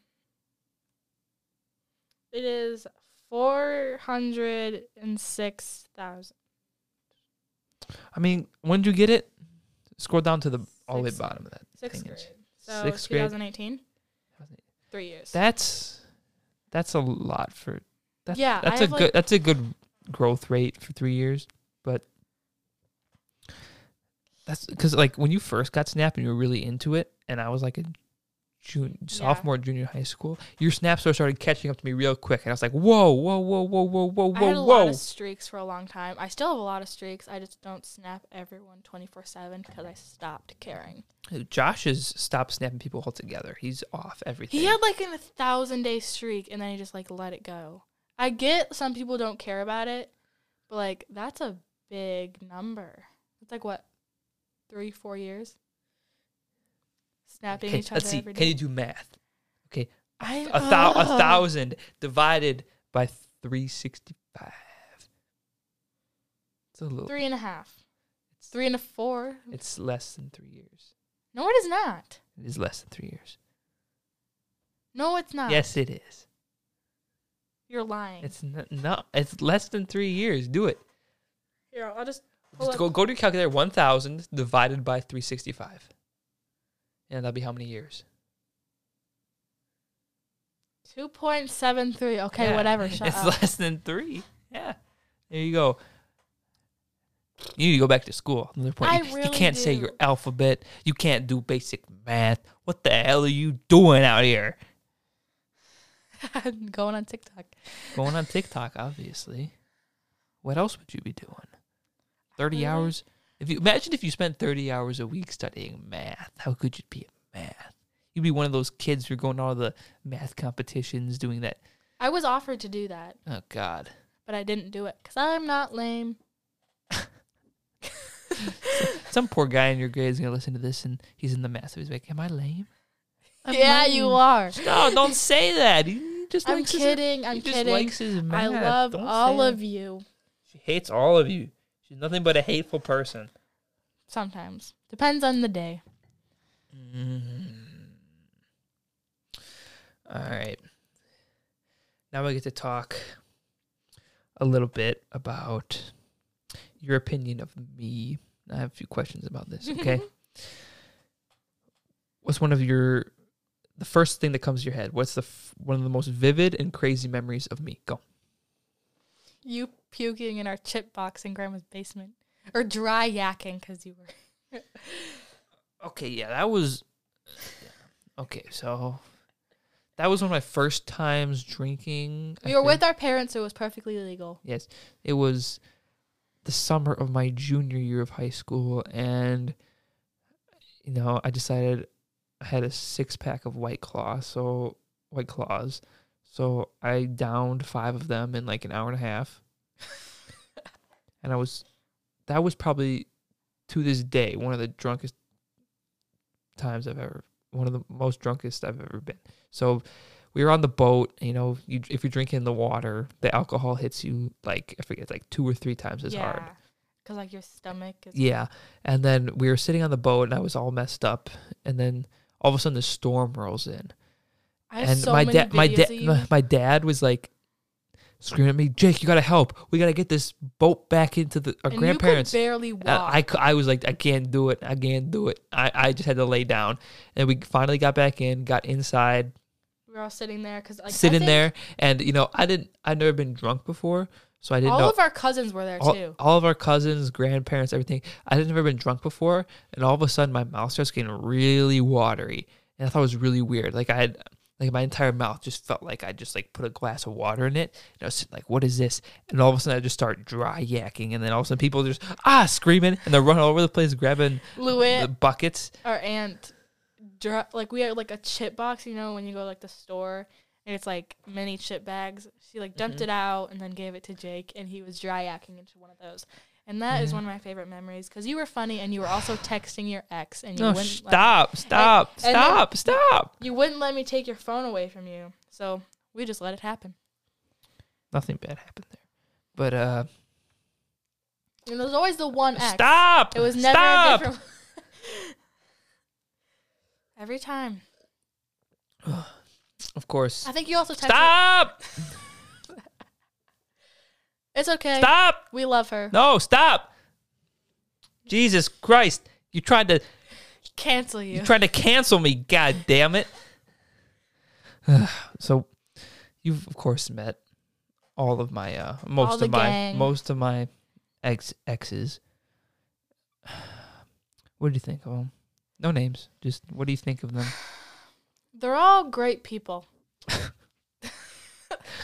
[SPEAKER 2] It is four hundred and six thousand.
[SPEAKER 1] I mean, when did you get it? Scroll down to the all the way
[SPEAKER 2] Sixth-
[SPEAKER 1] bottom of that.
[SPEAKER 2] Sixth
[SPEAKER 1] thing.
[SPEAKER 2] grade. So
[SPEAKER 1] Sixth grade.
[SPEAKER 2] 2018. Three years.
[SPEAKER 1] That's that's a lot for. That's,
[SPEAKER 2] Yeah,
[SPEAKER 1] that's a
[SPEAKER 2] have,
[SPEAKER 1] good
[SPEAKER 2] like-
[SPEAKER 1] that's a good growth rate for three years, but that's because like when you first got Snap and you were really into it, and I was like a junior, sophomore, junior high school, your Snap started catching up to me real quick, and I was like, whoa, whoa, whoa, whoa, whoa, whoa, whoa!"
[SPEAKER 2] I had a
[SPEAKER 1] whoa,
[SPEAKER 2] lot of streaks for a long time. I still have a lot of streaks. I just don't snap everyone 24 7 because I stopped caring.
[SPEAKER 1] Josh has stopped snapping people altogether. He's off everything.
[SPEAKER 2] He had like a thousand day streak and then he just like let it go. I get some people don't care about it, but like that's a big number. It's like what, three, four years? Snapping
[SPEAKER 1] okay,
[SPEAKER 2] each other
[SPEAKER 1] let's see.
[SPEAKER 2] every
[SPEAKER 1] Can you do math? Okay,
[SPEAKER 2] I,
[SPEAKER 1] a, thou- a
[SPEAKER 2] uh,
[SPEAKER 1] thousand divided by three sixty five. It's a little.
[SPEAKER 2] Three and a half.
[SPEAKER 1] It's,
[SPEAKER 2] Three and a four.
[SPEAKER 1] it's less than three years.
[SPEAKER 2] No, it is not.
[SPEAKER 1] It is less than three years.
[SPEAKER 2] No, it's not.
[SPEAKER 1] Yes, it is.
[SPEAKER 2] You're lying.
[SPEAKER 1] It's n- no. It's less than three years. Do it.
[SPEAKER 2] Here, I'll just
[SPEAKER 1] Just go go to your calculator. One thousand divided by three sixty five. And that'll be how many years?
[SPEAKER 2] 2.73. Okay,
[SPEAKER 1] Yeah,
[SPEAKER 2] whatever. Shut
[SPEAKER 1] it's
[SPEAKER 2] up.
[SPEAKER 1] less than three. Yeah. There you go. You need to go back to school. Another point.
[SPEAKER 2] I
[SPEAKER 1] you, you can't say your alphabet. You can't do basic math. What the hell are you doing out here?
[SPEAKER 2] I'm going on TikTok.
[SPEAKER 1] Going on TikTok, obviously. What else would you be doing? Thirty
[SPEAKER 2] Really?
[SPEAKER 1] hours. If you imagine if you spent thirty hours a week studying math, how good you'd be at math. You'd be one of those kids who are going to all the math competitions, doing that.
[SPEAKER 2] I was offered to do that,
[SPEAKER 1] Oh God.
[SPEAKER 2] but I didn't do it because I'm not lame.
[SPEAKER 1] Some poor guy in your grade is gonna listen to this, and he's in the math. So he's like, "Am I lame?" I'm
[SPEAKER 2] yeah, you are.
[SPEAKER 1] No, don't say that. He just
[SPEAKER 2] I'm
[SPEAKER 1] likes his-
[SPEAKER 2] kidding. I'm
[SPEAKER 1] he just
[SPEAKER 2] kidding.
[SPEAKER 1] likes his
[SPEAKER 2] I love
[SPEAKER 1] Don't
[SPEAKER 2] all of
[SPEAKER 1] that.
[SPEAKER 2] you.
[SPEAKER 1] She hates all of you. She's nothing but a hateful person.
[SPEAKER 2] Sometimes. Depends on the day.
[SPEAKER 1] Mm. All right. Now I get to talk a little bit about your opinion of me. I have a few questions about this, okay? What's one of your the first thing that comes to your head? What's the f- one of the most vivid and crazy memories of me? Go.
[SPEAKER 2] You puking in our chip box in grandma's basement. Or dry yakking because you were.
[SPEAKER 1] Okay, yeah, that was Okay, so that was one of my first times drinking. I
[SPEAKER 2] We were
[SPEAKER 1] think.
[SPEAKER 2] with our parents, so it was perfectly legal.
[SPEAKER 1] Yes, it was the summer of my junior year of high school, and you know, I decided I had a six pack of White Claw, so White Claws, so I downed five of them in like an hour and a half, and I was, that was probably to this day one of the drunkest times I've ever, one of the most drunkest I've ever been. So we were on the boat. You know, you, if you're drinking the water, the alcohol hits you like I forget, like two or three times as hard.
[SPEAKER 2] Because, like, your stomach is.
[SPEAKER 1] Yeah, and then we were sitting on the boat, and I was all messed up. And then all of a sudden, the storm rolls in, and
[SPEAKER 2] so
[SPEAKER 1] my dad, my dad, my, my dad was like screaming at me, "Jake, you gotta help! We gotta get this boat back into the our
[SPEAKER 2] and
[SPEAKER 1] grandparents."
[SPEAKER 2] Barely uh, walk.
[SPEAKER 1] And I, I was like, I can't do it. I can't do it. I, I just had to lay down. And we finally got back in, got inside,
[SPEAKER 2] we were all sitting there because, like, I
[SPEAKER 1] sitting there. And, you know, I didn't, I'd never been drunk before. So I didn't
[SPEAKER 2] All
[SPEAKER 1] know.
[SPEAKER 2] of our cousins were there
[SPEAKER 1] all,
[SPEAKER 2] too.
[SPEAKER 1] all of our cousins, grandparents, everything. I had never been drunk before. And all of a sudden, my mouth starts getting really watery. And I thought it was really weird. Like, I had, like, my entire mouth just felt like I just, like, put a glass of water in it. And I was like, what is this? And all of a sudden, I just start dry yakking. And then all of a sudden, people just, ah, screaming. And they're running all over the place, grabbing the buckets.
[SPEAKER 2] our aunt, dro- like we had like a chip box, you know, when you go to, like the store and it's like mini chip bags. She like dumped
[SPEAKER 1] Mhm.
[SPEAKER 2] it out and then gave it to Jake, and he was dry yakking into one of those. And that is
[SPEAKER 1] Yeah.
[SPEAKER 2] one of my favorite memories because you were funny and you were also texting your ex and you
[SPEAKER 1] No,
[SPEAKER 2] wouldn't
[SPEAKER 1] stop, stop,
[SPEAKER 2] and
[SPEAKER 1] stop, stop.
[SPEAKER 2] you wouldn't let me take your phone away from you. So we just let it happen.
[SPEAKER 1] Nothing bad happened there. But, uh,
[SPEAKER 2] And there's always the one ex.
[SPEAKER 1] stop.
[SPEAKER 2] It was never
[SPEAKER 1] stop.
[SPEAKER 2] a different. Every time.
[SPEAKER 1] Of course.
[SPEAKER 2] I think you also texted.
[SPEAKER 1] Stop.
[SPEAKER 2] It's okay.
[SPEAKER 1] Stop.
[SPEAKER 2] We love her.
[SPEAKER 1] No, stop. Jesus Christ. You tried to
[SPEAKER 2] Cancel you.
[SPEAKER 1] you tried to cancel me, god damn it. so you've of course met all of my uh most of my
[SPEAKER 2] gang.
[SPEAKER 1] most of my ex exes. What do you think of them? No names. Just what do you think of them?
[SPEAKER 2] They're all great people.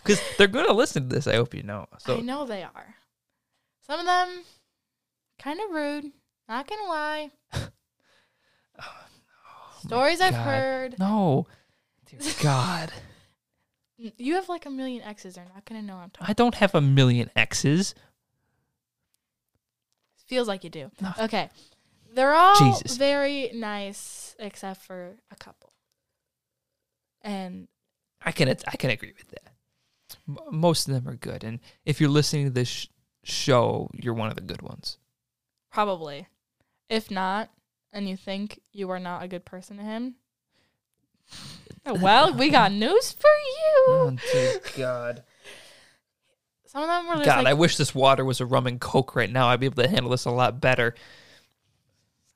[SPEAKER 1] Because they're gonna listen to this. I hope you know.
[SPEAKER 2] I know they are. Some of them kind of rude. Not gonna lie. Oh, Stories I've
[SPEAKER 1] God.
[SPEAKER 2] heard.
[SPEAKER 1] no, dear God,
[SPEAKER 2] You have like a million exes. They're not gonna know I'm talking.
[SPEAKER 1] I don't have a million exes.
[SPEAKER 2] Feels like you do.
[SPEAKER 1] No.
[SPEAKER 2] Okay. They're all
[SPEAKER 1] Jesus.
[SPEAKER 2] very nice, except for a couple. And
[SPEAKER 1] I can I can agree with that. M- Most of them are good, and if you're listening to this sh- show, you're one of the good ones.
[SPEAKER 2] probably, if not, and you think you are not a good person to him, well, we got news for you.
[SPEAKER 1] Oh dear God!
[SPEAKER 2] Some of them were
[SPEAKER 1] God, I wish this water was a rum and coke right now. I'd be able to handle this a lot better.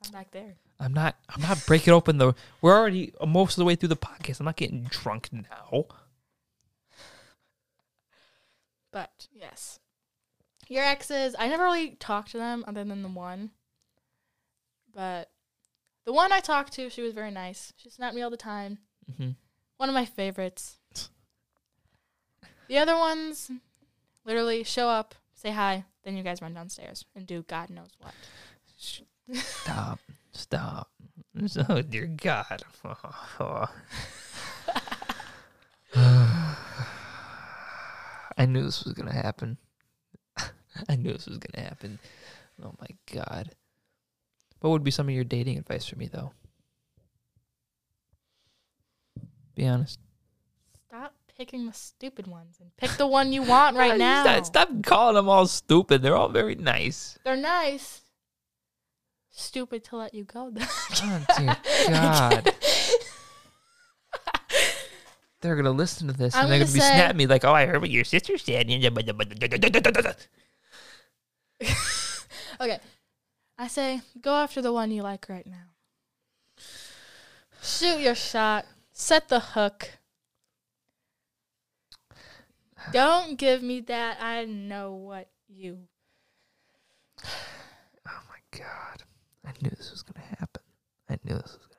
[SPEAKER 2] I'm back there.
[SPEAKER 1] I'm not. I'm not breaking open the. We're already most of the way through the podcast. I'm not getting drunk now.
[SPEAKER 2] But yes, your exes. I never really talked to them other than the one. But the one I talked to, she was very nice. She snapped me all the time.
[SPEAKER 1] hmm
[SPEAKER 2] One of my favorites. The other ones, literally show up, say hi, then you guys run downstairs and do God knows what.
[SPEAKER 1] Stop. Stop. Oh dear God. I knew this was gonna happen. I knew this was gonna happen. Oh my God. What would be some of your dating advice for me though? Be honest.
[SPEAKER 2] Stop picking the stupid ones and pick the one you want right now.
[SPEAKER 1] Stop, stop calling them all stupid. They're all very nice.
[SPEAKER 2] They're nice. stupid to let you go.
[SPEAKER 1] Oh dear God. They're gonna listen to this
[SPEAKER 2] I'm
[SPEAKER 1] and they're
[SPEAKER 2] gonna
[SPEAKER 1] gonna be
[SPEAKER 2] say-
[SPEAKER 1] snapping me like, "Oh, I heard what your sister said."
[SPEAKER 2] okay. I say go after the one you like right now. Shoot your shot. Set the hook. Don't give me that. I know what you.
[SPEAKER 1] Oh my God! I knew this was gonna happen. I knew this was gonna happen.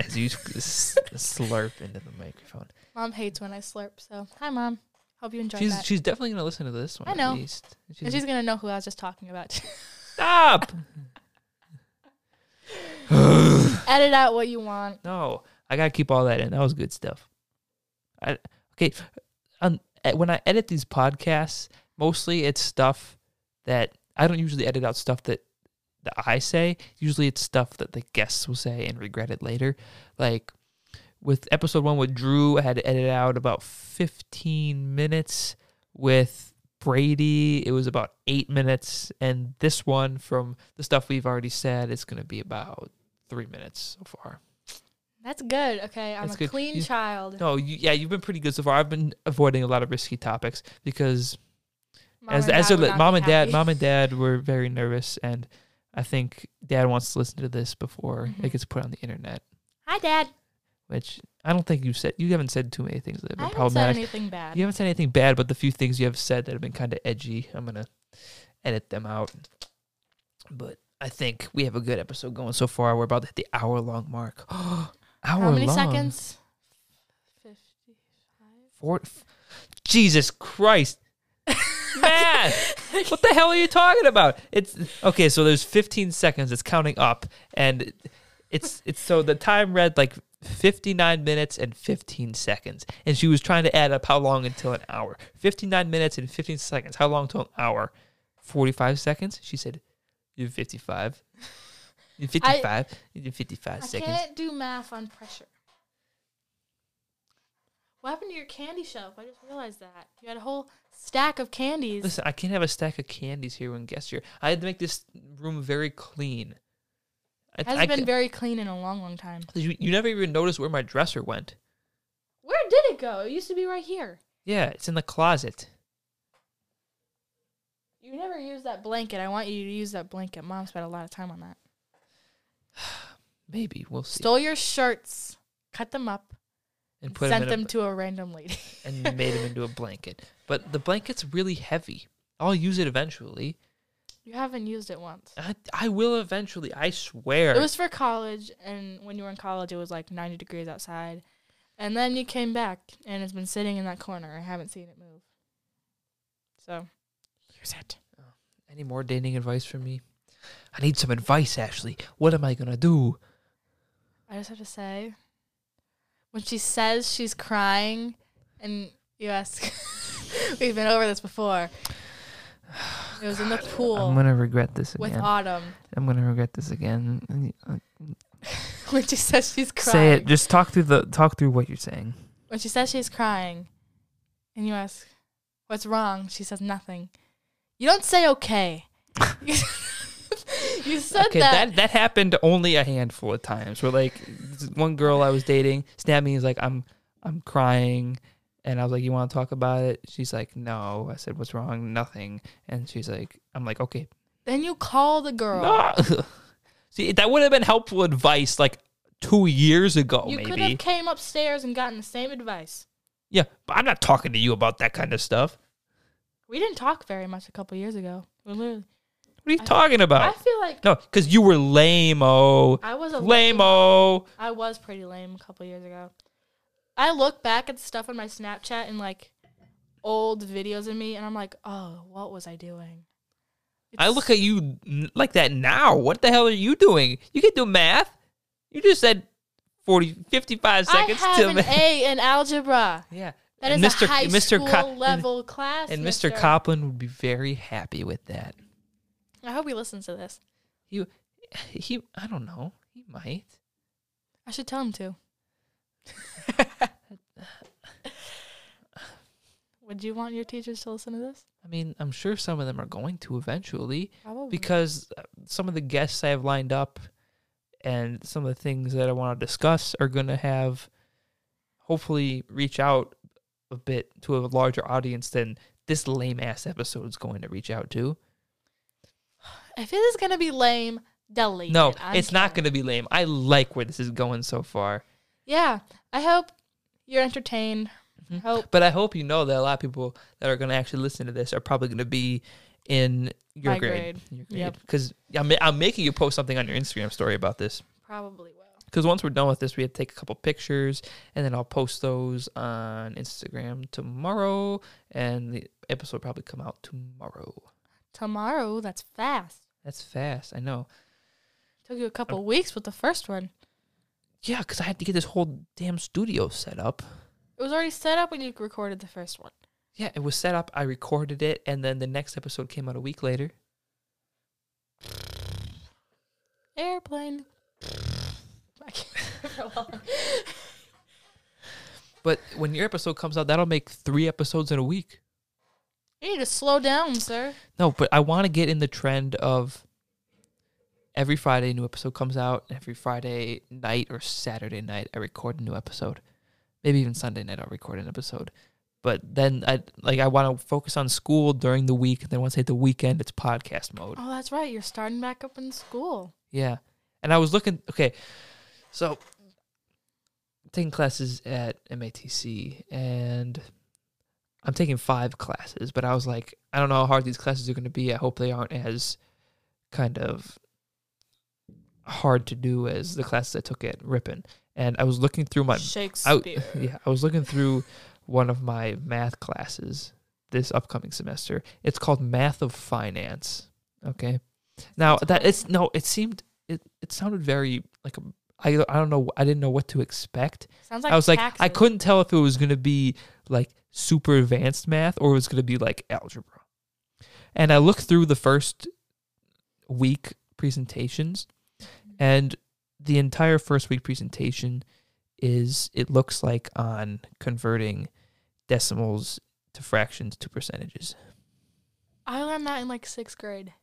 [SPEAKER 1] As you s- slurp into the microphone,
[SPEAKER 2] Mom hates when I slurp. So hi, mom. Hope you enjoy.
[SPEAKER 1] she's
[SPEAKER 2] that.
[SPEAKER 1] she's definitely gonna listen to this one.
[SPEAKER 2] I know.
[SPEAKER 1] At least.
[SPEAKER 2] and
[SPEAKER 1] She's,
[SPEAKER 2] she's gonna know who I was just talking about.
[SPEAKER 1] stop.
[SPEAKER 2] Edit out what you want.
[SPEAKER 1] No, I gotta keep all that in. That was good stuff. I okay. Um, when I edit these podcasts, mostly it's stuff that I don't usually edit out stuff that that I say. Usually, it's stuff that the guests will say and regret it later. Like with episode one with Drew, I had to edit out about fifteen minutes. With Brady, it was about eight minutes, and this one from the stuff we've already said, it's gonna be about three minutes so far.
[SPEAKER 2] That's good. Okay, I'm
[SPEAKER 1] That's
[SPEAKER 2] a
[SPEAKER 1] good.
[SPEAKER 2] clean
[SPEAKER 1] You-
[SPEAKER 2] child.
[SPEAKER 1] No, you, yeah, you've been pretty good so far. I've been avoiding a lot of risky topics because
[SPEAKER 2] Mom
[SPEAKER 1] as as mom and dad, mom and dad were very nervous, and I think dad wants to listen to this before
[SPEAKER 2] Mhm.
[SPEAKER 1] it gets put on the internet.
[SPEAKER 2] Hi, Dad.
[SPEAKER 1] Which I don't think you've said. You haven't said too many things that have
[SPEAKER 2] I
[SPEAKER 1] been
[SPEAKER 2] haven't said
[SPEAKER 1] problematic.
[SPEAKER 2] anything bad.
[SPEAKER 1] You haven't said anything bad, but the few things you have said that have been kind of edgy, I'm gonna edit them out. But I think we have a good episode going so far. We're about to hit the hour long mark. hour
[SPEAKER 2] How many
[SPEAKER 1] long.
[SPEAKER 2] seconds? Fifty-five.
[SPEAKER 1] Four. Jesus Christ. Math. what the hell are you talking about? It's okay. So there's 15 seconds. It's counting up, and it's it's so the time read like 59 minutes and 15 seconds, and she was trying to add up how long until an hour. 59 minutes and 15 seconds. How long till an hour? 45 seconds. She said, "You have 55. You have 55. You did 55
[SPEAKER 2] I
[SPEAKER 1] seconds."
[SPEAKER 2] I can't do math on pressure. What happened to your candy shelf? I just realized that you had a whole stack of candies.
[SPEAKER 1] Listen, I can't have a stack of candies here when guests here. I had to make this room very clean. I,
[SPEAKER 2] Hasn't
[SPEAKER 1] I
[SPEAKER 2] been
[SPEAKER 1] ca-
[SPEAKER 2] very clean in a long, long time.
[SPEAKER 1] you, you never even noticed where my dresser went.
[SPEAKER 2] Where did it go? It used to be right here.
[SPEAKER 1] Yeah, it's in the closet.
[SPEAKER 2] You never used that blanket. I want you to use that blanket. Mom spent a lot of time on that.
[SPEAKER 1] Maybe we'll see.
[SPEAKER 2] Stole your shirts, cut them up,
[SPEAKER 1] and put
[SPEAKER 2] sent
[SPEAKER 1] them,
[SPEAKER 2] them
[SPEAKER 1] a,
[SPEAKER 2] to a random lady.
[SPEAKER 1] and made them into a blanket. But the blanket's really heavy. I'll use it eventually.
[SPEAKER 2] You haven't used it once.
[SPEAKER 1] I, I will eventually. I swear.
[SPEAKER 2] It was for college, and when you were in college, it was like 90 degrees outside. And then you came back, and it's been sitting in that corner. I haven't seen it move. So, use it.
[SPEAKER 1] Oh, any more dating advice from me? I need some advice, Ashley. What am I gonna do?
[SPEAKER 2] I just have to say, when she says she's crying, and you ask, we've been over this before. It was in the pool
[SPEAKER 1] I'm gonna regret this again. with.
[SPEAKER 2] Autumn.
[SPEAKER 1] I'm gonna regret this again.
[SPEAKER 2] When she says she's crying.
[SPEAKER 1] Say it. Just talk through the talk through what you're saying.
[SPEAKER 2] when she says she's crying, and you ask, "What's wrong?" She says nothing. You don't say okay. you said
[SPEAKER 1] okay,
[SPEAKER 2] that.
[SPEAKER 1] that that happened only a handful of times. Where like one girl I was dating snapped me. He's like, "I'm I'm crying," and I was like, "You want to talk about it?" She's like, "No." I said, "What's wrong?" Nothing. And she's like, "I'm like, okay."
[SPEAKER 2] Then you call the girl.
[SPEAKER 1] No. See, that would have been helpful advice like two years ago,
[SPEAKER 2] you could
[SPEAKER 1] maybe.
[SPEAKER 2] have came upstairs and gotten the same advice.
[SPEAKER 1] yeah, but I'm not talking to you about that kind of stuff.
[SPEAKER 2] We didn't talk very much a couple years ago. We literally.
[SPEAKER 1] What are you
[SPEAKER 2] I-
[SPEAKER 1] talking about?
[SPEAKER 2] I feel like
[SPEAKER 1] no, because you were lame.
[SPEAKER 2] Oh, I was a
[SPEAKER 1] Lame-o.
[SPEAKER 2] I was pretty lame a couple years ago. I look back at stuff on my Snapchat and like old videos of me, and I'm like, oh, what was I doing?
[SPEAKER 1] I look at you like that now. What the hell are you doing? You can do math. You just said 40, 55 seconds
[SPEAKER 2] I have
[SPEAKER 1] to
[SPEAKER 2] an
[SPEAKER 1] math.
[SPEAKER 2] A in algebra.
[SPEAKER 1] Yeah.
[SPEAKER 2] That is
[SPEAKER 1] And
[SPEAKER 2] a high school
[SPEAKER 1] Co-
[SPEAKER 2] level class.
[SPEAKER 1] And, and Mr. Copland would be very happy with that.
[SPEAKER 2] I hope he listens to this.
[SPEAKER 1] He, he, I don't know. He might.
[SPEAKER 2] I should tell him to. Would you want your teachers to listen to this?
[SPEAKER 1] I mean, I'm sure some of them are going to eventually.
[SPEAKER 2] Probably.
[SPEAKER 1] Because uh, some of the guests I have lined up and some of the things that I want to discuss are going to have hopefully reach out a bit to a larger audience than this lame ass episode is going to reach out to.
[SPEAKER 2] If it is gonna be lame, delete
[SPEAKER 1] no,
[SPEAKER 2] it.
[SPEAKER 1] It's not going to be lame. I like where this is going so far.
[SPEAKER 2] Yeah, I hope you're entertained.
[SPEAKER 1] Mhm.
[SPEAKER 2] Hope
[SPEAKER 1] But I hope you know that a lot of people that are going to actually listen to this are probably going to be in your grade.
[SPEAKER 2] grade.
[SPEAKER 1] Your grade.
[SPEAKER 2] Yep.
[SPEAKER 1] Because I'm, I'm making you post something on your Instagram story about this.
[SPEAKER 2] probably will.
[SPEAKER 1] Because once we're done with this, we have to take a couple pictures, and then I'll post those on Instagram tomorrow, and the episode will probably come out tomorrow.
[SPEAKER 2] Tomorrow, that's fast.
[SPEAKER 1] That's fast, I know.
[SPEAKER 2] Took you a couple weeks with the first one.
[SPEAKER 1] Yeah, because I had to get this whole damn studio set up.
[SPEAKER 2] It was already set up when you recorded the first one.
[SPEAKER 1] Yeah, it was set up. I recorded it, and then the next episode came out a week later.
[SPEAKER 2] Airplane.
[SPEAKER 1] But when your episode comes out, that'll make three episodes in a week.
[SPEAKER 2] You need to slow down, sir.
[SPEAKER 1] No, but I want to get in the trend of every Friday a new episode comes out, every Friday night or Saturday night I record a new episode. Maybe even Sunday night I'll record an episode. But then I like I want to focus on school during the week, and then once I hit the weekend, it's podcast mode.
[SPEAKER 2] Oh, that's right. You're starting back up in school.
[SPEAKER 1] Yeah. And I was looking okay, so taking classes at MATC and I'm taking five classes, but I was like, I don't know how hard these classes are gonna be. I hope they aren't as kind of hard to do as the classes I took at Ripon. And I was looking through my I,
[SPEAKER 2] Shakespeare.
[SPEAKER 1] yeah, I was looking through one of my math classes this upcoming semester. It's called Math of Finance. Okay. Now that it's no, it seemed it it sounded very like a I I don't know I didn't know what to expect.
[SPEAKER 2] Sounds like
[SPEAKER 1] I was like I couldn't tell if it was going to be like super advanced math or it was going to be like algebra. And I looked through the first week presentations and the entire first week presentation is it looks like on converting decimals to fractions to percentages.
[SPEAKER 2] I learned that in like sixth grade.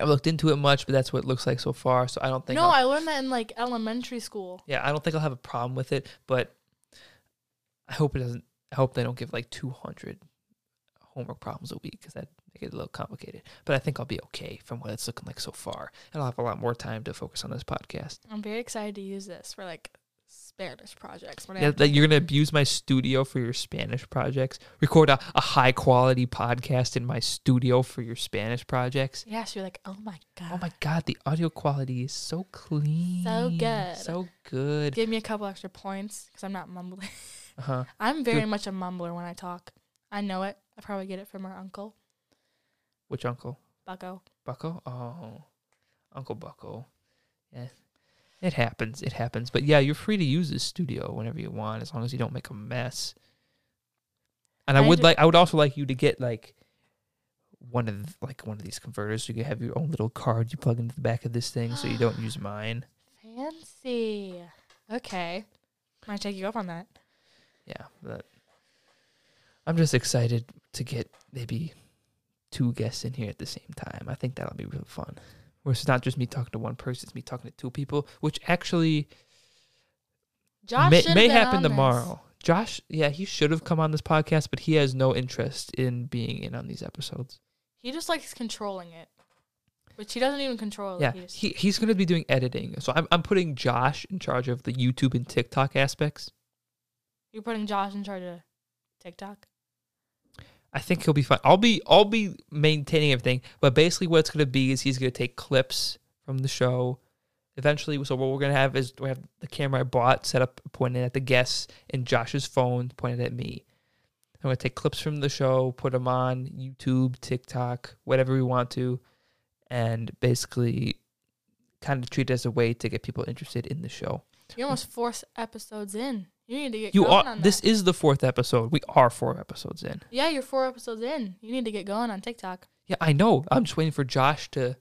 [SPEAKER 1] I looked into it much, but that's what it looks like so far. So I don't think
[SPEAKER 2] No,
[SPEAKER 1] I'll-
[SPEAKER 2] I learned that in like elementary school.
[SPEAKER 1] Yeah, I don't think I'll have a problem with it, but I hope it doesn't. I hope they don't give like 200 homework problems a week because that make it a little complicated. But I think I'll be okay from what it's looking like so far, and I'll have a lot more time to focus on this podcast.
[SPEAKER 2] I'm very excited to use this for like Spanish projects.
[SPEAKER 1] Yeah, that you're gonna abuse my studio for your Spanish projects. Record a, a high quality podcast in my studio for your Spanish projects.
[SPEAKER 2] yeah, so you're like, oh my god.
[SPEAKER 1] Oh my god, the audio quality is so clean, So
[SPEAKER 2] good.
[SPEAKER 1] so good.
[SPEAKER 2] Give me a couple extra points because I'm not mumbling.
[SPEAKER 1] Uh huh.
[SPEAKER 2] I'm very much a mumbler when I talk. I know it. I probably get it from our uncle,
[SPEAKER 1] Which uncle?
[SPEAKER 2] Bucko.
[SPEAKER 1] Bucko? Oh, Uncle Bucko. Yeah, it happens. It happens. But yeah, you're free to use this studio whenever you want, as long as you don't make a mess. And I,
[SPEAKER 2] I
[SPEAKER 1] would
[SPEAKER 2] d-
[SPEAKER 1] like, I would also like you to get like one of th- like one of these converters. So you can have your own little card you plug into the back of this thing, so you don't use mine.
[SPEAKER 2] Fancy. Okay. Might take you up on that.
[SPEAKER 1] Yeah, but I'm just excited to get maybe two guests in here at the same time. I think that'll be real fun. Where it's not just me talking to one person, it's me talking to two people, which actually
[SPEAKER 2] Josh
[SPEAKER 1] may, may happen
[SPEAKER 2] on this.
[SPEAKER 1] tomorrow. Josh, yeah, he should have come on this podcast, but he has no interest in being in on these episodes.
[SPEAKER 2] He just likes controlling it, which he doesn't even control.
[SPEAKER 1] Yeah,
[SPEAKER 2] He
[SPEAKER 1] he he's going to be doing editing. So I'm I'm putting Josh in charge of the YouTube and TikTok aspects.
[SPEAKER 2] you're putting Josh in charge of TikTok.
[SPEAKER 1] I think he'll be fine. I'll be I'll be maintaining everything, but basically what it's to be is he's to take clips from the show. Eventually, so what we're to have is we have the camera I bought set up pointed at the guests and Josh's phone pointed at me. I'm to take clips from the show, put them on YouTube, TikTok, whatever we want to, and basically kind of treat it as a way to get people interested in the show.
[SPEAKER 2] You're almost four episodes in. You need to get
[SPEAKER 1] You
[SPEAKER 2] going
[SPEAKER 1] are
[SPEAKER 2] on
[SPEAKER 1] this is the fourth episode. We are four episodes in.
[SPEAKER 2] Yeah, you're four episodes in. You need to get going on TikTok.
[SPEAKER 1] Yeah, I know. I'm just waiting for Josh to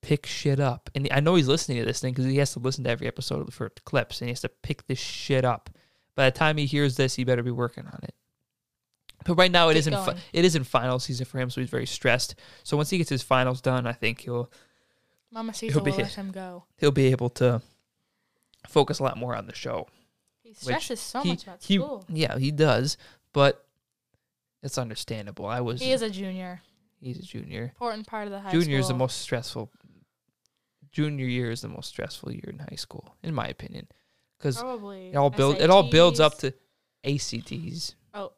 [SPEAKER 1] pick shit up. And I know he's listening to this thing because he has to listen to every episode of the for clips and he has to pick this shit up. By the time he hears this, he better be working on it. But right now it
[SPEAKER 2] Get
[SPEAKER 1] isn't fi- it isn't final season for him, so he's very stressed. So once he gets his finals done, I think he'll
[SPEAKER 2] Mama
[SPEAKER 1] He'll
[SPEAKER 2] Cecil
[SPEAKER 1] be
[SPEAKER 2] will let him go.
[SPEAKER 1] he'll be able to focus a lot more on the show.
[SPEAKER 2] He stresses so
[SPEAKER 1] he,
[SPEAKER 2] much about
[SPEAKER 1] he-
[SPEAKER 2] school.
[SPEAKER 1] Yeah, he does, but it's understandable. I was
[SPEAKER 2] He is a junior.
[SPEAKER 1] he's a junior.
[SPEAKER 2] Important part of the high
[SPEAKER 1] Junior is the most stressful. Junior year is the most stressful year in high school, in my opinion, because
[SPEAKER 2] Probably.
[SPEAKER 1] it all build it all builds up to ACTs.
[SPEAKER 2] Oh,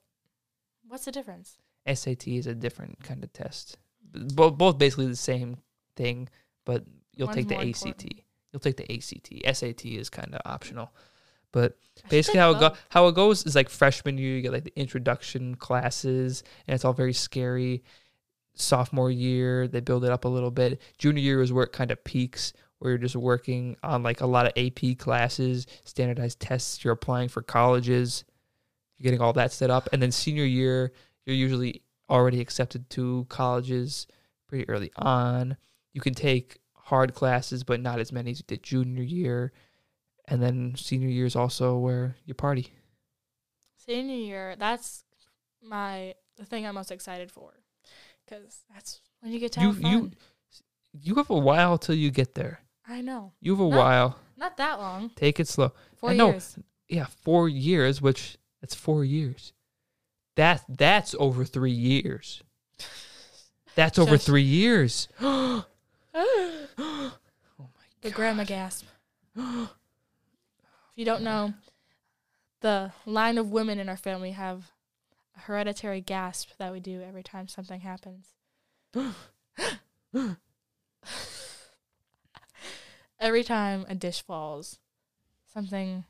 [SPEAKER 2] what's the difference?
[SPEAKER 1] SAT is a different kind of test. Both both basically the same thing, but you'll
[SPEAKER 2] One's
[SPEAKER 1] take the ACT.
[SPEAKER 2] important.
[SPEAKER 1] You'll take the ACT. SAT is kind of optional. But basically how it go how it goes is like freshman year you get like the introduction classes and it's all very scary. Sophomore year they build it up a little bit. Junior year is where it kind of peaks where you're just working on like a lot of AP classes, standardized tests, you're applying for colleges, you're getting all that set up. And then senior year, you're usually already accepted to colleges pretty early on. You can take hard classes, but not as many as you did junior year. And then senior year is also where you party.
[SPEAKER 2] Senior year, that's my the thing I'm most excited for, because that's when you get to
[SPEAKER 1] You
[SPEAKER 2] have fun.
[SPEAKER 1] you you have a while till you get there.
[SPEAKER 2] I know,
[SPEAKER 1] You have a
[SPEAKER 2] No.
[SPEAKER 1] while.
[SPEAKER 2] not that long.
[SPEAKER 1] Take it slow.
[SPEAKER 2] Four
[SPEAKER 1] I know.
[SPEAKER 2] years.
[SPEAKER 1] Yeah, four years, which that's four years. That that's over three years. That's over three years. Oh my god.
[SPEAKER 2] The grandma gasp. You don't know, the line of women in our family have a hereditary gasp that we do every time something happens. every time a dish falls, something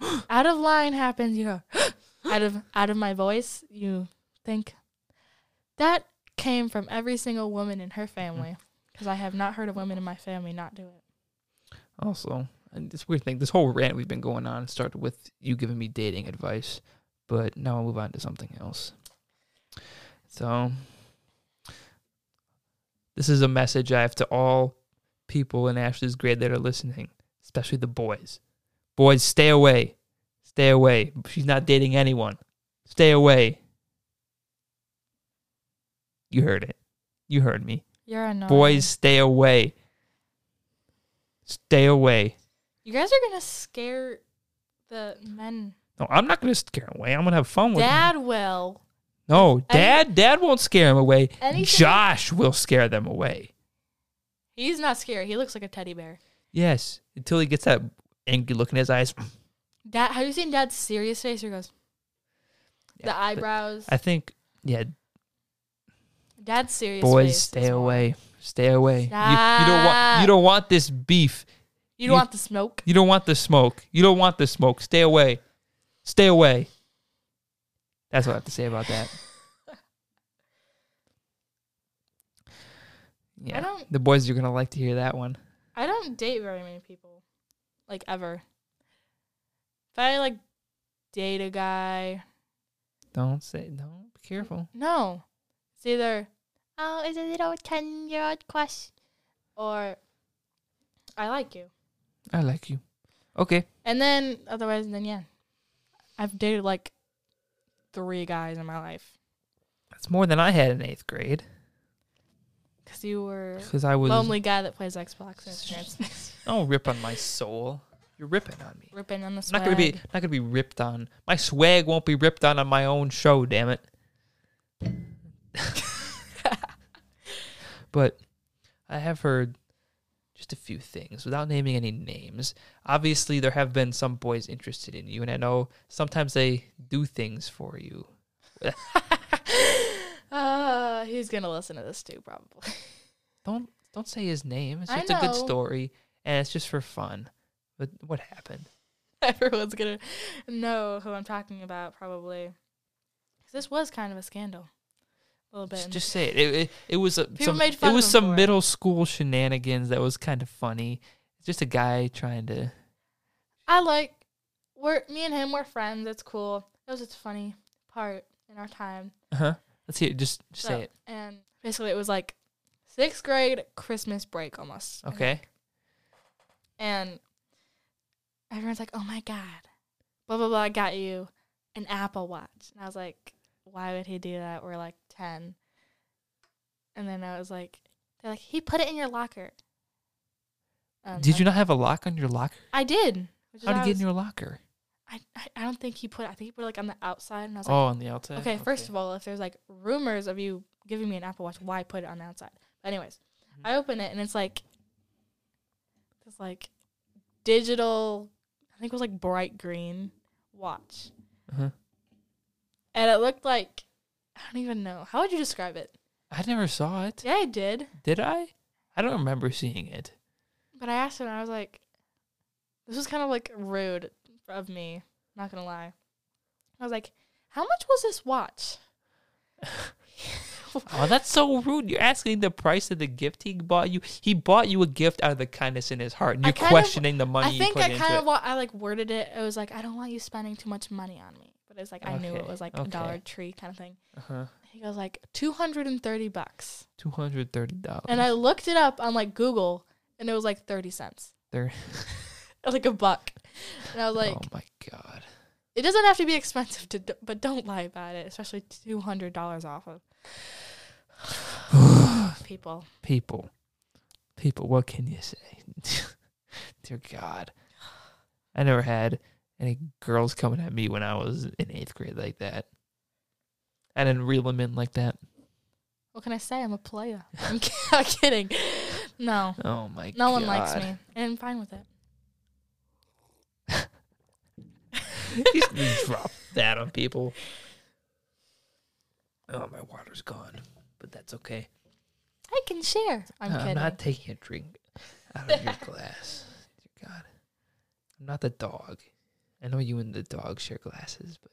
[SPEAKER 2] out of line happens. You go out of out of my voice. You think that came from every single woman in her family mm-hmm. because I have not heard a woman in my family not do it.
[SPEAKER 1] Also, and this weird thing, this whole rant we've been going on started with you giving me dating advice, but now I'll move on to something else. So, this is a message I have to all people in Ashley's grade that are listening, especially the boys. Boys, stay away. Stay away. She's not dating anyone. Stay away. You heard it. You heard me.
[SPEAKER 2] You're annoying.
[SPEAKER 1] Boys, stay away. Stay away.
[SPEAKER 2] You guys are gonna scare the men.
[SPEAKER 1] No, I'm not going to scare him away. I'm going to have fun with him.
[SPEAKER 2] Dad will.
[SPEAKER 1] No,
[SPEAKER 2] Any-
[SPEAKER 1] dad, dad won't scare him away.
[SPEAKER 2] Anything-
[SPEAKER 1] Josh will scare them away.
[SPEAKER 2] He's not scary. He looks like a teddy bear.
[SPEAKER 1] Yes, until he gets that angry look in his eyes.
[SPEAKER 2] Dad, have you seen Dad's serious face? Or he goes
[SPEAKER 1] Yeah,
[SPEAKER 2] the
[SPEAKER 1] but
[SPEAKER 2] eyebrows.
[SPEAKER 1] I think, yeah,
[SPEAKER 2] Dad's serious.
[SPEAKER 1] boys,
[SPEAKER 2] face
[SPEAKER 1] stay
[SPEAKER 2] more-
[SPEAKER 1] away. Stay away. You, you don't want you don't want this beef.
[SPEAKER 2] You don't
[SPEAKER 1] You-
[SPEAKER 2] want the smoke.
[SPEAKER 1] You don't want the smoke. You don't want the smoke. Stay away. Stay away. That's what I have to say about that. Yeah.
[SPEAKER 2] don't-
[SPEAKER 1] The boys are gonna like to hear that one.
[SPEAKER 2] I don't date very many people, like ever. If I like date a guy,
[SPEAKER 1] Don't say don't Be careful.
[SPEAKER 2] no, it's either oh, it's a little ten year old crush, or I like you.
[SPEAKER 1] I like you. Okay.
[SPEAKER 2] And then otherwise, then yeah, I've dated like three guys in my life
[SPEAKER 1] That's more than I had in eighth grade.
[SPEAKER 2] because you were
[SPEAKER 1] Because I was
[SPEAKER 2] lonely guy that plays Xbox and
[SPEAKER 1] Don't rip on my soul. You're ripping on me.
[SPEAKER 2] ripping on the
[SPEAKER 1] I'm
[SPEAKER 2] swag.
[SPEAKER 1] not gonna be not gonna be ripped on. My swag won't be ripped on on my own show. Damn it. but I have heard a few things without naming any names. Obviously, there have been some boys interested in you, and I know sometimes they do things for you.
[SPEAKER 2] uh, he's gonna listen to this too, probably.
[SPEAKER 1] Don't don't say his name. It's just a good story, and it's just for fun. But what happened?
[SPEAKER 2] Everyone's gonna know who I'm talking about, probably. 'Cause this was kind of a scandal, a little bit.
[SPEAKER 1] Just, just say it. It, it, it was a,
[SPEAKER 2] People
[SPEAKER 1] some,
[SPEAKER 2] made
[SPEAKER 1] it
[SPEAKER 2] fun of
[SPEAKER 1] was some
[SPEAKER 2] for it.
[SPEAKER 1] middle school shenanigans that was kind of funny. Just a guy trying to.
[SPEAKER 2] I like we're me and him. We're friends. It's cool. It was just a funny part in our time.
[SPEAKER 1] Uh huh. Let's hear it. Just, just
[SPEAKER 2] So-
[SPEAKER 1] say it.
[SPEAKER 2] And basically, it was like sixth grade Christmas break almost.
[SPEAKER 1] Okay.
[SPEAKER 2] And everyone's like, "Oh my god, blah blah blah! I got you an Apple Watch." And I was like, why would he do that? We're like 10. And then I was like, they're like, he put it in your locker. Um,
[SPEAKER 1] Did you not have a lock on your locker?
[SPEAKER 2] I did.
[SPEAKER 1] How did you get in your locker?
[SPEAKER 2] I, I, I don't think he put. I think he put it like on the outside, and I was like,
[SPEAKER 1] Oh, on the outside.
[SPEAKER 2] okay, first of all, if there's like rumors of you giving me an Apple Watch, why put it on the outside? But anyways,
[SPEAKER 1] Mm-hmm.
[SPEAKER 2] I open it and it's like this like digital. I think it was like bright green watch,
[SPEAKER 1] Uh-huh.
[SPEAKER 2] and it looked like I don't even know. How would you describe it?
[SPEAKER 1] I never saw it.
[SPEAKER 2] Yeah, I did,
[SPEAKER 1] Did I? I don't remember seeing it.
[SPEAKER 2] but I asked him. and I was like, this was kind of like rude of me. Not gonna lie. I was like, how much was this watch?
[SPEAKER 1] Oh, that's so rude. You're asking the price of the gift he bought you. He bought you a gift out of the kindness in his heart. And you're
[SPEAKER 2] kind of-
[SPEAKER 1] questioning the money
[SPEAKER 2] I
[SPEAKER 1] you
[SPEAKER 2] think
[SPEAKER 1] put
[SPEAKER 2] I
[SPEAKER 1] into
[SPEAKER 2] kind of wa- I like worded it. It was like I don't want you spending too much money on me, but it's like I knew it was like
[SPEAKER 1] okay.
[SPEAKER 2] a Dollar Tree kind of thing.
[SPEAKER 1] uh-huh.
[SPEAKER 2] He goes like two hundred and thirty bucks,
[SPEAKER 1] Two hundred thirty dollars.
[SPEAKER 2] and I looked it up on like Google, and it was like thirty cents,
[SPEAKER 1] There.
[SPEAKER 2] like a buck. And I was like,
[SPEAKER 1] oh my god.
[SPEAKER 2] it doesn't have to be expensive to, d- but don't lie about it, especially two hundred dollars off of people.
[SPEAKER 1] People. People. What can you say? Dear God. I never had any girls coming at me when I was in eighth grade like that. I didn't reel them in like that.
[SPEAKER 2] What can I say? I'm a player. I'm, kidding. No,
[SPEAKER 1] Oh my
[SPEAKER 2] no
[SPEAKER 1] god.
[SPEAKER 2] one likes me, and I'm fine with it.
[SPEAKER 1] Just drop that on people. Oh, my water's gone, but that's okay.
[SPEAKER 2] I can share. I'm
[SPEAKER 1] I'm not taking a drink out of your glass. Dear God, I'm not the dog. I know you and the dog share glasses, but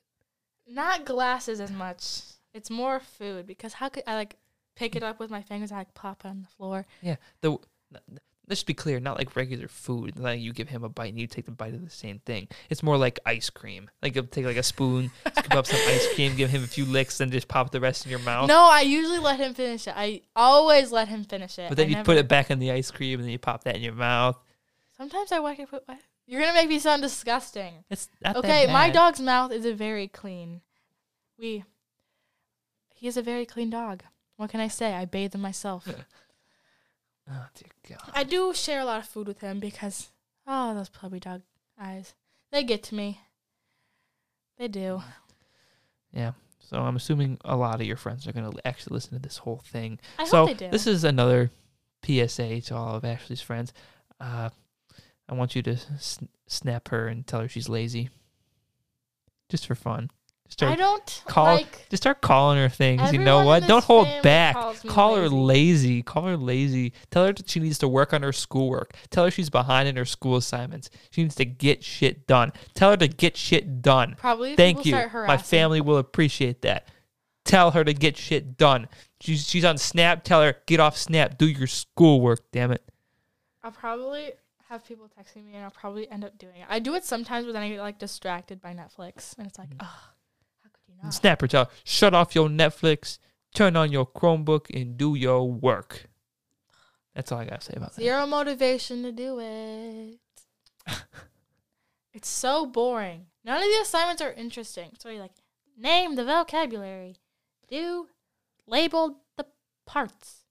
[SPEAKER 2] not glasses as much. It's more food because how could I like pick it up with my fingers and like pop it on the floor?
[SPEAKER 1] yeah, the. Let's be clear, not like regular food. Like you give him a bite and you take the bite of the same thing. It's more like ice cream. Like you take like a spoon, scoop up some ice cream, give him a few licks, then just pop the rest in your mouth.
[SPEAKER 2] No, I usually let him finish it. I always let him finish it.
[SPEAKER 1] But then
[SPEAKER 2] I
[SPEAKER 1] you
[SPEAKER 2] never-
[SPEAKER 1] put it back in the ice cream and then you pop that in your mouth.
[SPEAKER 2] Sometimes I wake up with what? You're gonna make me sound disgusting.
[SPEAKER 1] It's
[SPEAKER 2] Okay, my dog's mouth is a very clean. We. He is a very clean dog. What can I say? I bathe him myself.
[SPEAKER 1] Oh dear God.
[SPEAKER 2] I do share a lot of food with him because oh, those puppy dog eyes. They get to me. They do.
[SPEAKER 1] Yeah. So I'm assuming a lot of your friends are going to actually listen to this whole thing.
[SPEAKER 2] I
[SPEAKER 1] so
[SPEAKER 2] hope they do.
[SPEAKER 1] this is another PSA to all of Ashley's friends. Uh, I want you to s- snap her and tell her she's lazy, just for fun. Just
[SPEAKER 2] I don't
[SPEAKER 1] call-
[SPEAKER 2] like.
[SPEAKER 1] just start calling her things. you know what? Don't hold back. Call her
[SPEAKER 2] lazy.
[SPEAKER 1] lazy. Call her lazy. Tell her that she needs to work on her schoolwork. Tell her she's behind in her school assignments. She needs to get shit done. Tell her to get shit done.
[SPEAKER 2] Probably.
[SPEAKER 1] Thank you.
[SPEAKER 2] Start
[SPEAKER 1] My family will appreciate that. Tell her to get shit done. She's she's on Snap. Tell her get off Snap. Do your schoolwork. Damn it.
[SPEAKER 2] I'll probably have people texting me, and I'll probably end up doing it. I do it sometimes, but then I get like distracted by Netflix, and it's like, oh, how could you not?
[SPEAKER 1] Snap her. Tell shut off your Netflix. Turn on your Chromebook and do your work. That's all I gotta say about that.
[SPEAKER 2] Zero motivation to do it. it's so boring. None of the assignments are interesting. So you're like, name the vocabulary, do label the parts.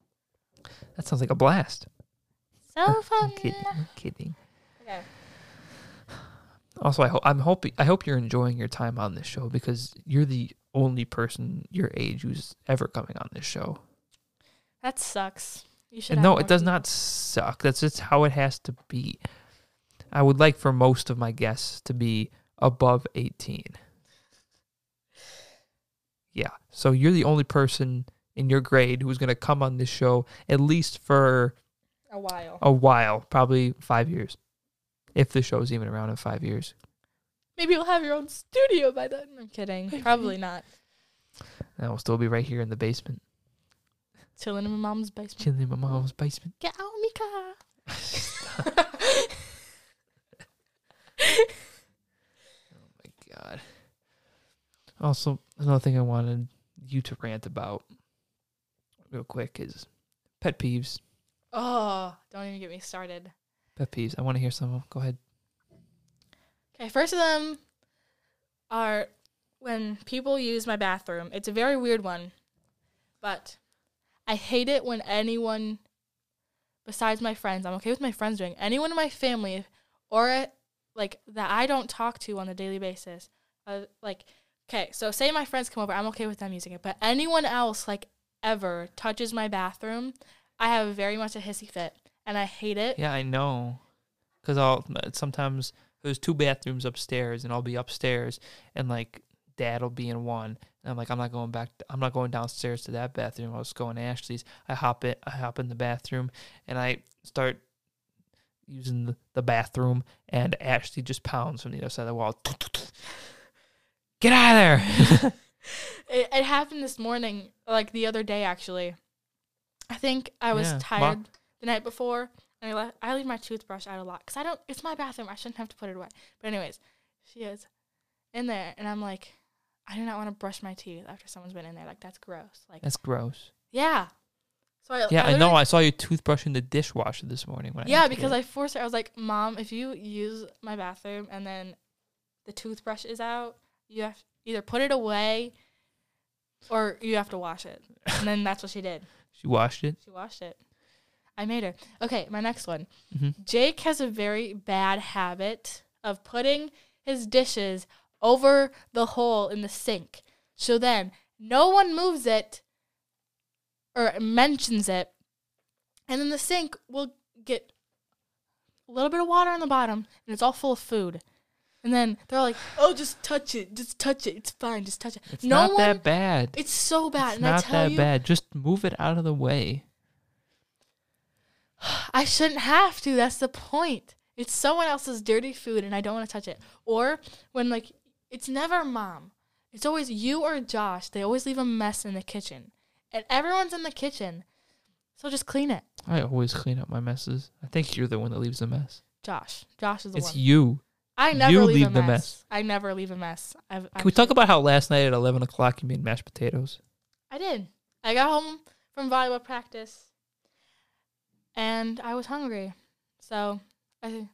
[SPEAKER 1] That sounds like a blast.
[SPEAKER 2] So
[SPEAKER 1] I'm kidding. I'm kidding.
[SPEAKER 2] Okay.
[SPEAKER 1] Also, I hope I'm hoping I hope you're enjoying your time on this show because you're the only person your age who's ever coming on this show.
[SPEAKER 2] That sucks. You should.
[SPEAKER 1] No, it does
[SPEAKER 2] people.
[SPEAKER 1] not suck. That's just how it has to be. I would like for most of my guests to be above 18. Yeah. So you're the only person in your grade who's going to come on this show at least for
[SPEAKER 2] A while.
[SPEAKER 1] a while, probably 5 years. If the show's even around in 5 years.
[SPEAKER 2] Maybe you'll have your own studio by then. I'm kidding. Probably not.
[SPEAKER 1] And we'll still be right here in the basement,
[SPEAKER 2] Chilling in my mom's basement.
[SPEAKER 1] chilling in my mom's basement.
[SPEAKER 2] Get out, Mika.
[SPEAKER 1] Oh my god. Also, another thing I wanted you to rant about real quick is pet peeves.
[SPEAKER 2] Oh, don't even get me started.
[SPEAKER 1] Pet peeves. I want to hear some of them. Go ahead.
[SPEAKER 2] Okay, first of them are when people use my bathroom. It's a very weird one, but I hate it when anyone besides my friends, I'm okay with my friends doing anyone in my family or like that I don't talk to on a daily basis. Uh, like, okay, so say my friends come over, I'm okay with them using it, but anyone else like ever touches my bathroom, I have very much a hissy fit, and I hate it.
[SPEAKER 1] Yeah, I know. Cause I'll sometimes there's two bathrooms upstairs, and I'll be upstairs, and like dad'll be in one, and I'm like, I'm not going back. I'm not going downstairs to that bathroom. I was going to Ashley's. I hop it. I hop in the bathroom, and I start using the, the bathroom, and Ashley just pounds from the other side of the wall. Get out of there!
[SPEAKER 2] It, it happened this morning, like the other day actually. I think I was
[SPEAKER 1] Yeah, Ma-
[SPEAKER 2] tired the night before, and I, le- I leave my toothbrush out a lot because I don't. It's my bathroom. I shouldn't have to put it away. But anyways, she is in there, and I'm like, I do not want to brush my teeth after someone's been in there. Like that's gross. Like
[SPEAKER 1] That's gross.
[SPEAKER 2] yeah. So I
[SPEAKER 1] Yeah, I, know. I saw your toothbrush in the dishwasher this morning. When
[SPEAKER 2] yeah,
[SPEAKER 1] to
[SPEAKER 2] because I forced her. I was like, Mom, if you use my bathroom and then the toothbrush is out, you have to either put it away or you have to wash it. And then that's what she did.
[SPEAKER 1] She washed it.
[SPEAKER 2] She washed it. I made her. Okay, my next one.
[SPEAKER 1] hmm
[SPEAKER 2] Jake has a very bad habit of putting his dishes over the hole in the sink. So then no one moves it or mentions it. And then the sink will get a little bit of water on the bottom and it's all full of food. And then they're like, "Oh, just touch it. Just touch it. It's fine. Just touch it."
[SPEAKER 1] It's
[SPEAKER 2] no
[SPEAKER 1] not
[SPEAKER 2] one
[SPEAKER 1] that bad.
[SPEAKER 2] It's so bad.
[SPEAKER 1] It's
[SPEAKER 2] and I
[SPEAKER 1] not that
[SPEAKER 2] you,
[SPEAKER 1] bad. Just move it out of the way.
[SPEAKER 2] I shouldn't have to. That's the point. It's someone else's dirty food and I don't want to touch it. Or when like it's never mom. It's always you or Josh. They always leave a mess in the kitchen. And everyone's in the kitchen. So just clean it.
[SPEAKER 1] I always clean up my messes. I think you're the one that leaves the mess.
[SPEAKER 2] Josh. Josh is the
[SPEAKER 1] It's
[SPEAKER 2] one.
[SPEAKER 1] It's you.
[SPEAKER 2] I never
[SPEAKER 1] you
[SPEAKER 2] leave,
[SPEAKER 1] leave
[SPEAKER 2] a
[SPEAKER 1] the
[SPEAKER 2] mess.
[SPEAKER 1] mess.
[SPEAKER 2] I never leave a mess. I've,
[SPEAKER 1] Can we talk about how last night at 11 o'clock you made mashed potatoes?
[SPEAKER 2] I did. I got home from volleyball practice and I was hungry. So I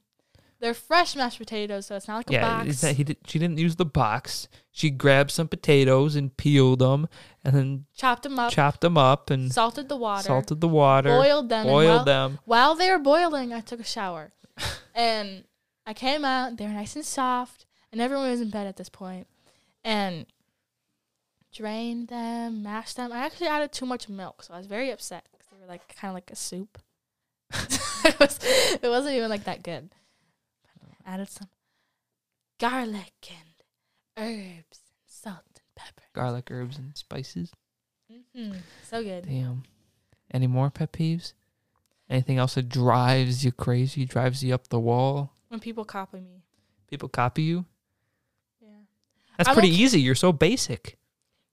[SPEAKER 2] they're fresh mashed potatoes, so it's not like a
[SPEAKER 1] yeah,
[SPEAKER 2] box.
[SPEAKER 1] is that he did, she didn't use the box. She grabbed some potatoes and peeled them and then
[SPEAKER 2] Chopped them up,
[SPEAKER 1] chopped them up and
[SPEAKER 2] salted the water,
[SPEAKER 1] salted the water,
[SPEAKER 2] boiled them,
[SPEAKER 1] boiled
[SPEAKER 2] while,
[SPEAKER 1] them.
[SPEAKER 2] while they were boiling, I took a shower, and I came out. They were nice and soft, and everyone was in bed at this point. and drained them, mashed them. I actually added too much milk, so I was very upset because they were like kind of like a soup. it, was, it wasn't even like that good. Added some garlic and herbs and salt and pepper.
[SPEAKER 1] Garlic, herbs, and spices.
[SPEAKER 2] Mm-hmm. So good.
[SPEAKER 1] Damn. Any more pet peeves? Anything else that drives you crazy, drives you up the wall?
[SPEAKER 2] When people copy me.
[SPEAKER 1] People copy you?
[SPEAKER 2] Yeah.
[SPEAKER 1] That's
[SPEAKER 2] I'm
[SPEAKER 1] pretty easy. You're so basic.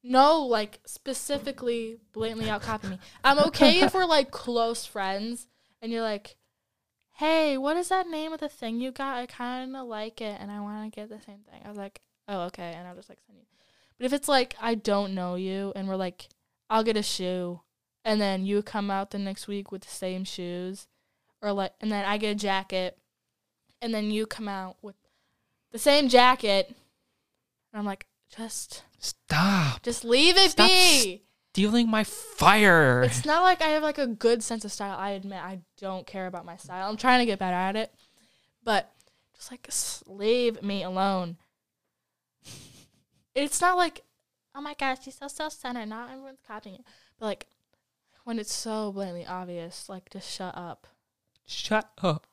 [SPEAKER 2] No, like specifically blatantly out copy me. I'm okay if we're like close friends and you're like, hey, what is that name of the thing you got? I kind of like it and I want to get the same thing. I was like, oh, okay. And I'll just like send you. But if it's like, I don't know you and we're like, I'll get a shoe and then you come out the next week with the same shoes or like, and then I get a jacket and then you come out with the same jacket. And I'm like, just.
[SPEAKER 1] Stop
[SPEAKER 2] Just leave it
[SPEAKER 1] Stop
[SPEAKER 2] be.
[SPEAKER 1] stealing my fire.
[SPEAKER 2] It's not like I have like a good sense of style. I admit I don't care about my style. I'm trying to get better at it. But just like leave me alone. It's not like, oh my gosh, she's so self centered. Not everyone's copying it. But like when it's so blatantly obvious, like just shut up.
[SPEAKER 1] Shut up.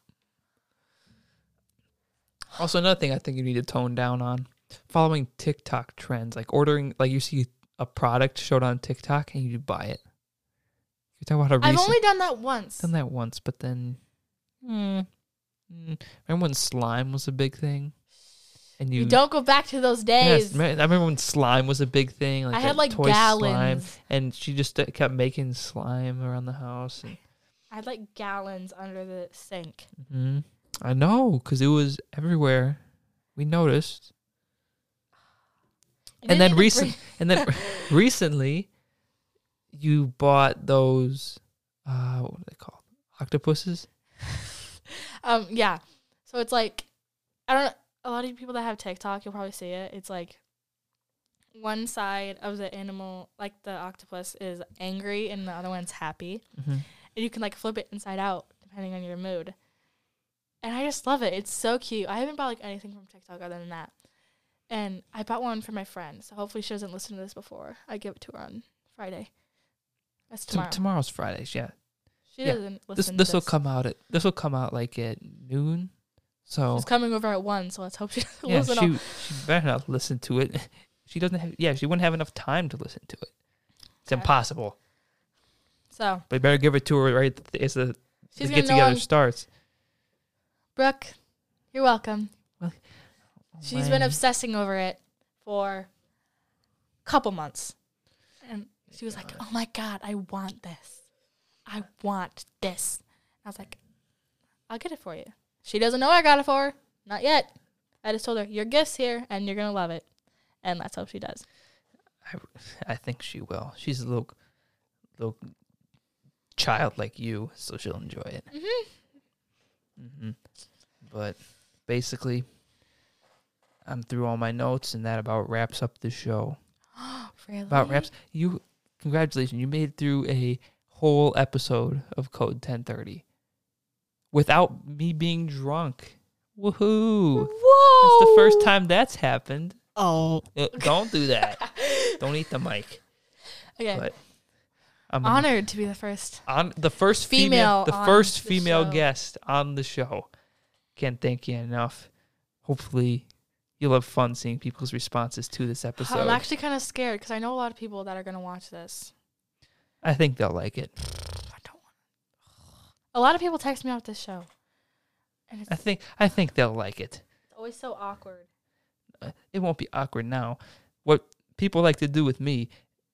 [SPEAKER 1] Also, another thing I think you need to tone down on following TikTok trends, like ordering, like you see a product showed on TikTok and you buy it. You're talking about a
[SPEAKER 2] I've only done that once.
[SPEAKER 1] done that once, but then, mm, mm. remember when slime was a big thing? And you,
[SPEAKER 2] You don't go back to those days.
[SPEAKER 1] me- I remember when slime was a big thing. Like
[SPEAKER 2] I had like
[SPEAKER 1] toy slime,
[SPEAKER 2] gallons.
[SPEAKER 1] and she just uh, kept making slime around the house. And,
[SPEAKER 2] I had like gallons under the sink.
[SPEAKER 1] hmm I know, because it was everywhere. We noticed.
[SPEAKER 2] I
[SPEAKER 1] And then recent, and then recently, you bought those. Uh, what are they called? Octopuses.
[SPEAKER 2] Um, yeah. So it's like I don't. A lot of people that have TikTok, you'll probably see it. It's like one side of the animal, like the octopus, is angry and the other one's happy.
[SPEAKER 1] Mm-hmm.
[SPEAKER 2] And you can like flip it inside out depending on your mood. And I just love it. It's so cute. I haven't bought like anything from TikTok other than that. And I bought one for my friend. So hopefully she doesn't listen to this before. I give it to her on Friday. That's tomorrow.
[SPEAKER 1] tomorrow's Fridays. Yeah.
[SPEAKER 2] she
[SPEAKER 1] yeah.
[SPEAKER 2] doesn't listen
[SPEAKER 1] This
[SPEAKER 2] to
[SPEAKER 1] this will come out at this will come out like at noon. So
[SPEAKER 2] She's coming over at one, so let's hope she doesn't
[SPEAKER 1] yeah,
[SPEAKER 2] listen.
[SPEAKER 1] she
[SPEAKER 2] all-
[SPEAKER 1] she better not listen to it. She doesn't have yeah she wouldn't have enough time to listen to it. It's
[SPEAKER 2] Okay.
[SPEAKER 1] impossible.
[SPEAKER 2] So
[SPEAKER 1] But you better give it to her right as the, the get together starts.
[SPEAKER 2] Brooke, you're welcome.
[SPEAKER 1] Oh,
[SPEAKER 2] She's been obsessing over it for a couple months. And she was like, Oh my God, I want this. I want this. I was like, I'll get it for you. She doesn't know I got it for her. Not yet. I just told her, Your gift's here and you're going to love it. And let's hope she does.
[SPEAKER 1] I think she will. She's a little little child like you, so she'll enjoy it.
[SPEAKER 2] Mm-hmm.
[SPEAKER 1] Hmm But basically, I'm through all my notes, and that about wraps up the show.
[SPEAKER 2] really?
[SPEAKER 1] About wraps you. Congratulations, you made it through a whole episode of Code 1030 without me being drunk. Woohoo!
[SPEAKER 2] Whoa.
[SPEAKER 1] That's the first time that's happened.
[SPEAKER 2] Oh.
[SPEAKER 1] Uh, Don't do that. Don't eat the mic.
[SPEAKER 2] Okay.
[SPEAKER 1] But I'm
[SPEAKER 2] Honored to be the first.
[SPEAKER 1] on the first
[SPEAKER 2] Female
[SPEAKER 1] female, the first
[SPEAKER 2] the
[SPEAKER 1] female
[SPEAKER 2] show.
[SPEAKER 1] guest on the show. Can't thank you enough. Hopefully, you'll have fun seeing people's responses to this episode.
[SPEAKER 2] I'm actually kind of scared because I know a lot of people that are going to watch this.
[SPEAKER 1] I think they'll like it.
[SPEAKER 2] I don't want. A lot of people text me about this show, and it's
[SPEAKER 1] I think I think they'll like it.
[SPEAKER 2] It's always so awkward.
[SPEAKER 1] Uh, It won't be awkward now. What people like to do with me,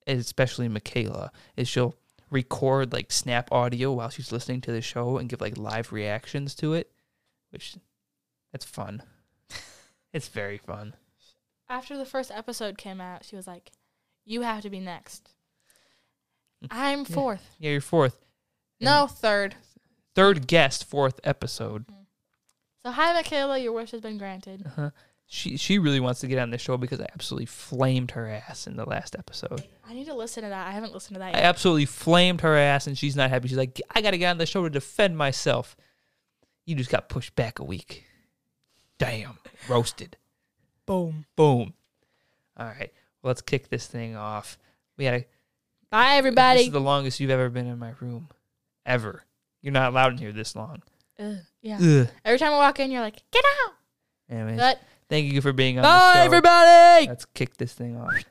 [SPEAKER 1] especially Michaela, is she'll record like snap audio while she's listening to the show and give like live reactions to it, which that's fun. it's very fun.
[SPEAKER 2] After the first episode came out, she was like, "You have to be next."
[SPEAKER 1] Mm.
[SPEAKER 2] I'm fourth.
[SPEAKER 1] Yeah, you're fourth.
[SPEAKER 2] No, third.
[SPEAKER 1] third guest, fourth episode.
[SPEAKER 2] So hi, Michaela. Your wish has been granted.
[SPEAKER 1] Uh-huh. She she really wants to get on the show because I absolutely flamed her ass in the last episode.
[SPEAKER 2] I need to listen to that. I haven't listened to that yet.
[SPEAKER 1] I absolutely flamed her ass, and she's not happy. She's like, I got to get on the show to defend myself. You just got pushed back a week. Damn, roasted.
[SPEAKER 2] Boom.
[SPEAKER 1] Boom. All right, well, let's kick this thing off. We had a
[SPEAKER 2] Bye, everybody.
[SPEAKER 1] This is the longest you've ever been in my room, ever. You're not allowed in here this long.
[SPEAKER 2] Ugh, yeah.
[SPEAKER 1] Ugh.
[SPEAKER 2] Every time I walk in, you're like, "Get out!"
[SPEAKER 1] Anyways,
[SPEAKER 2] But
[SPEAKER 1] thank you for being on the
[SPEAKER 2] bye,
[SPEAKER 1] show.
[SPEAKER 2] everybody.
[SPEAKER 1] Let's kick this thing off.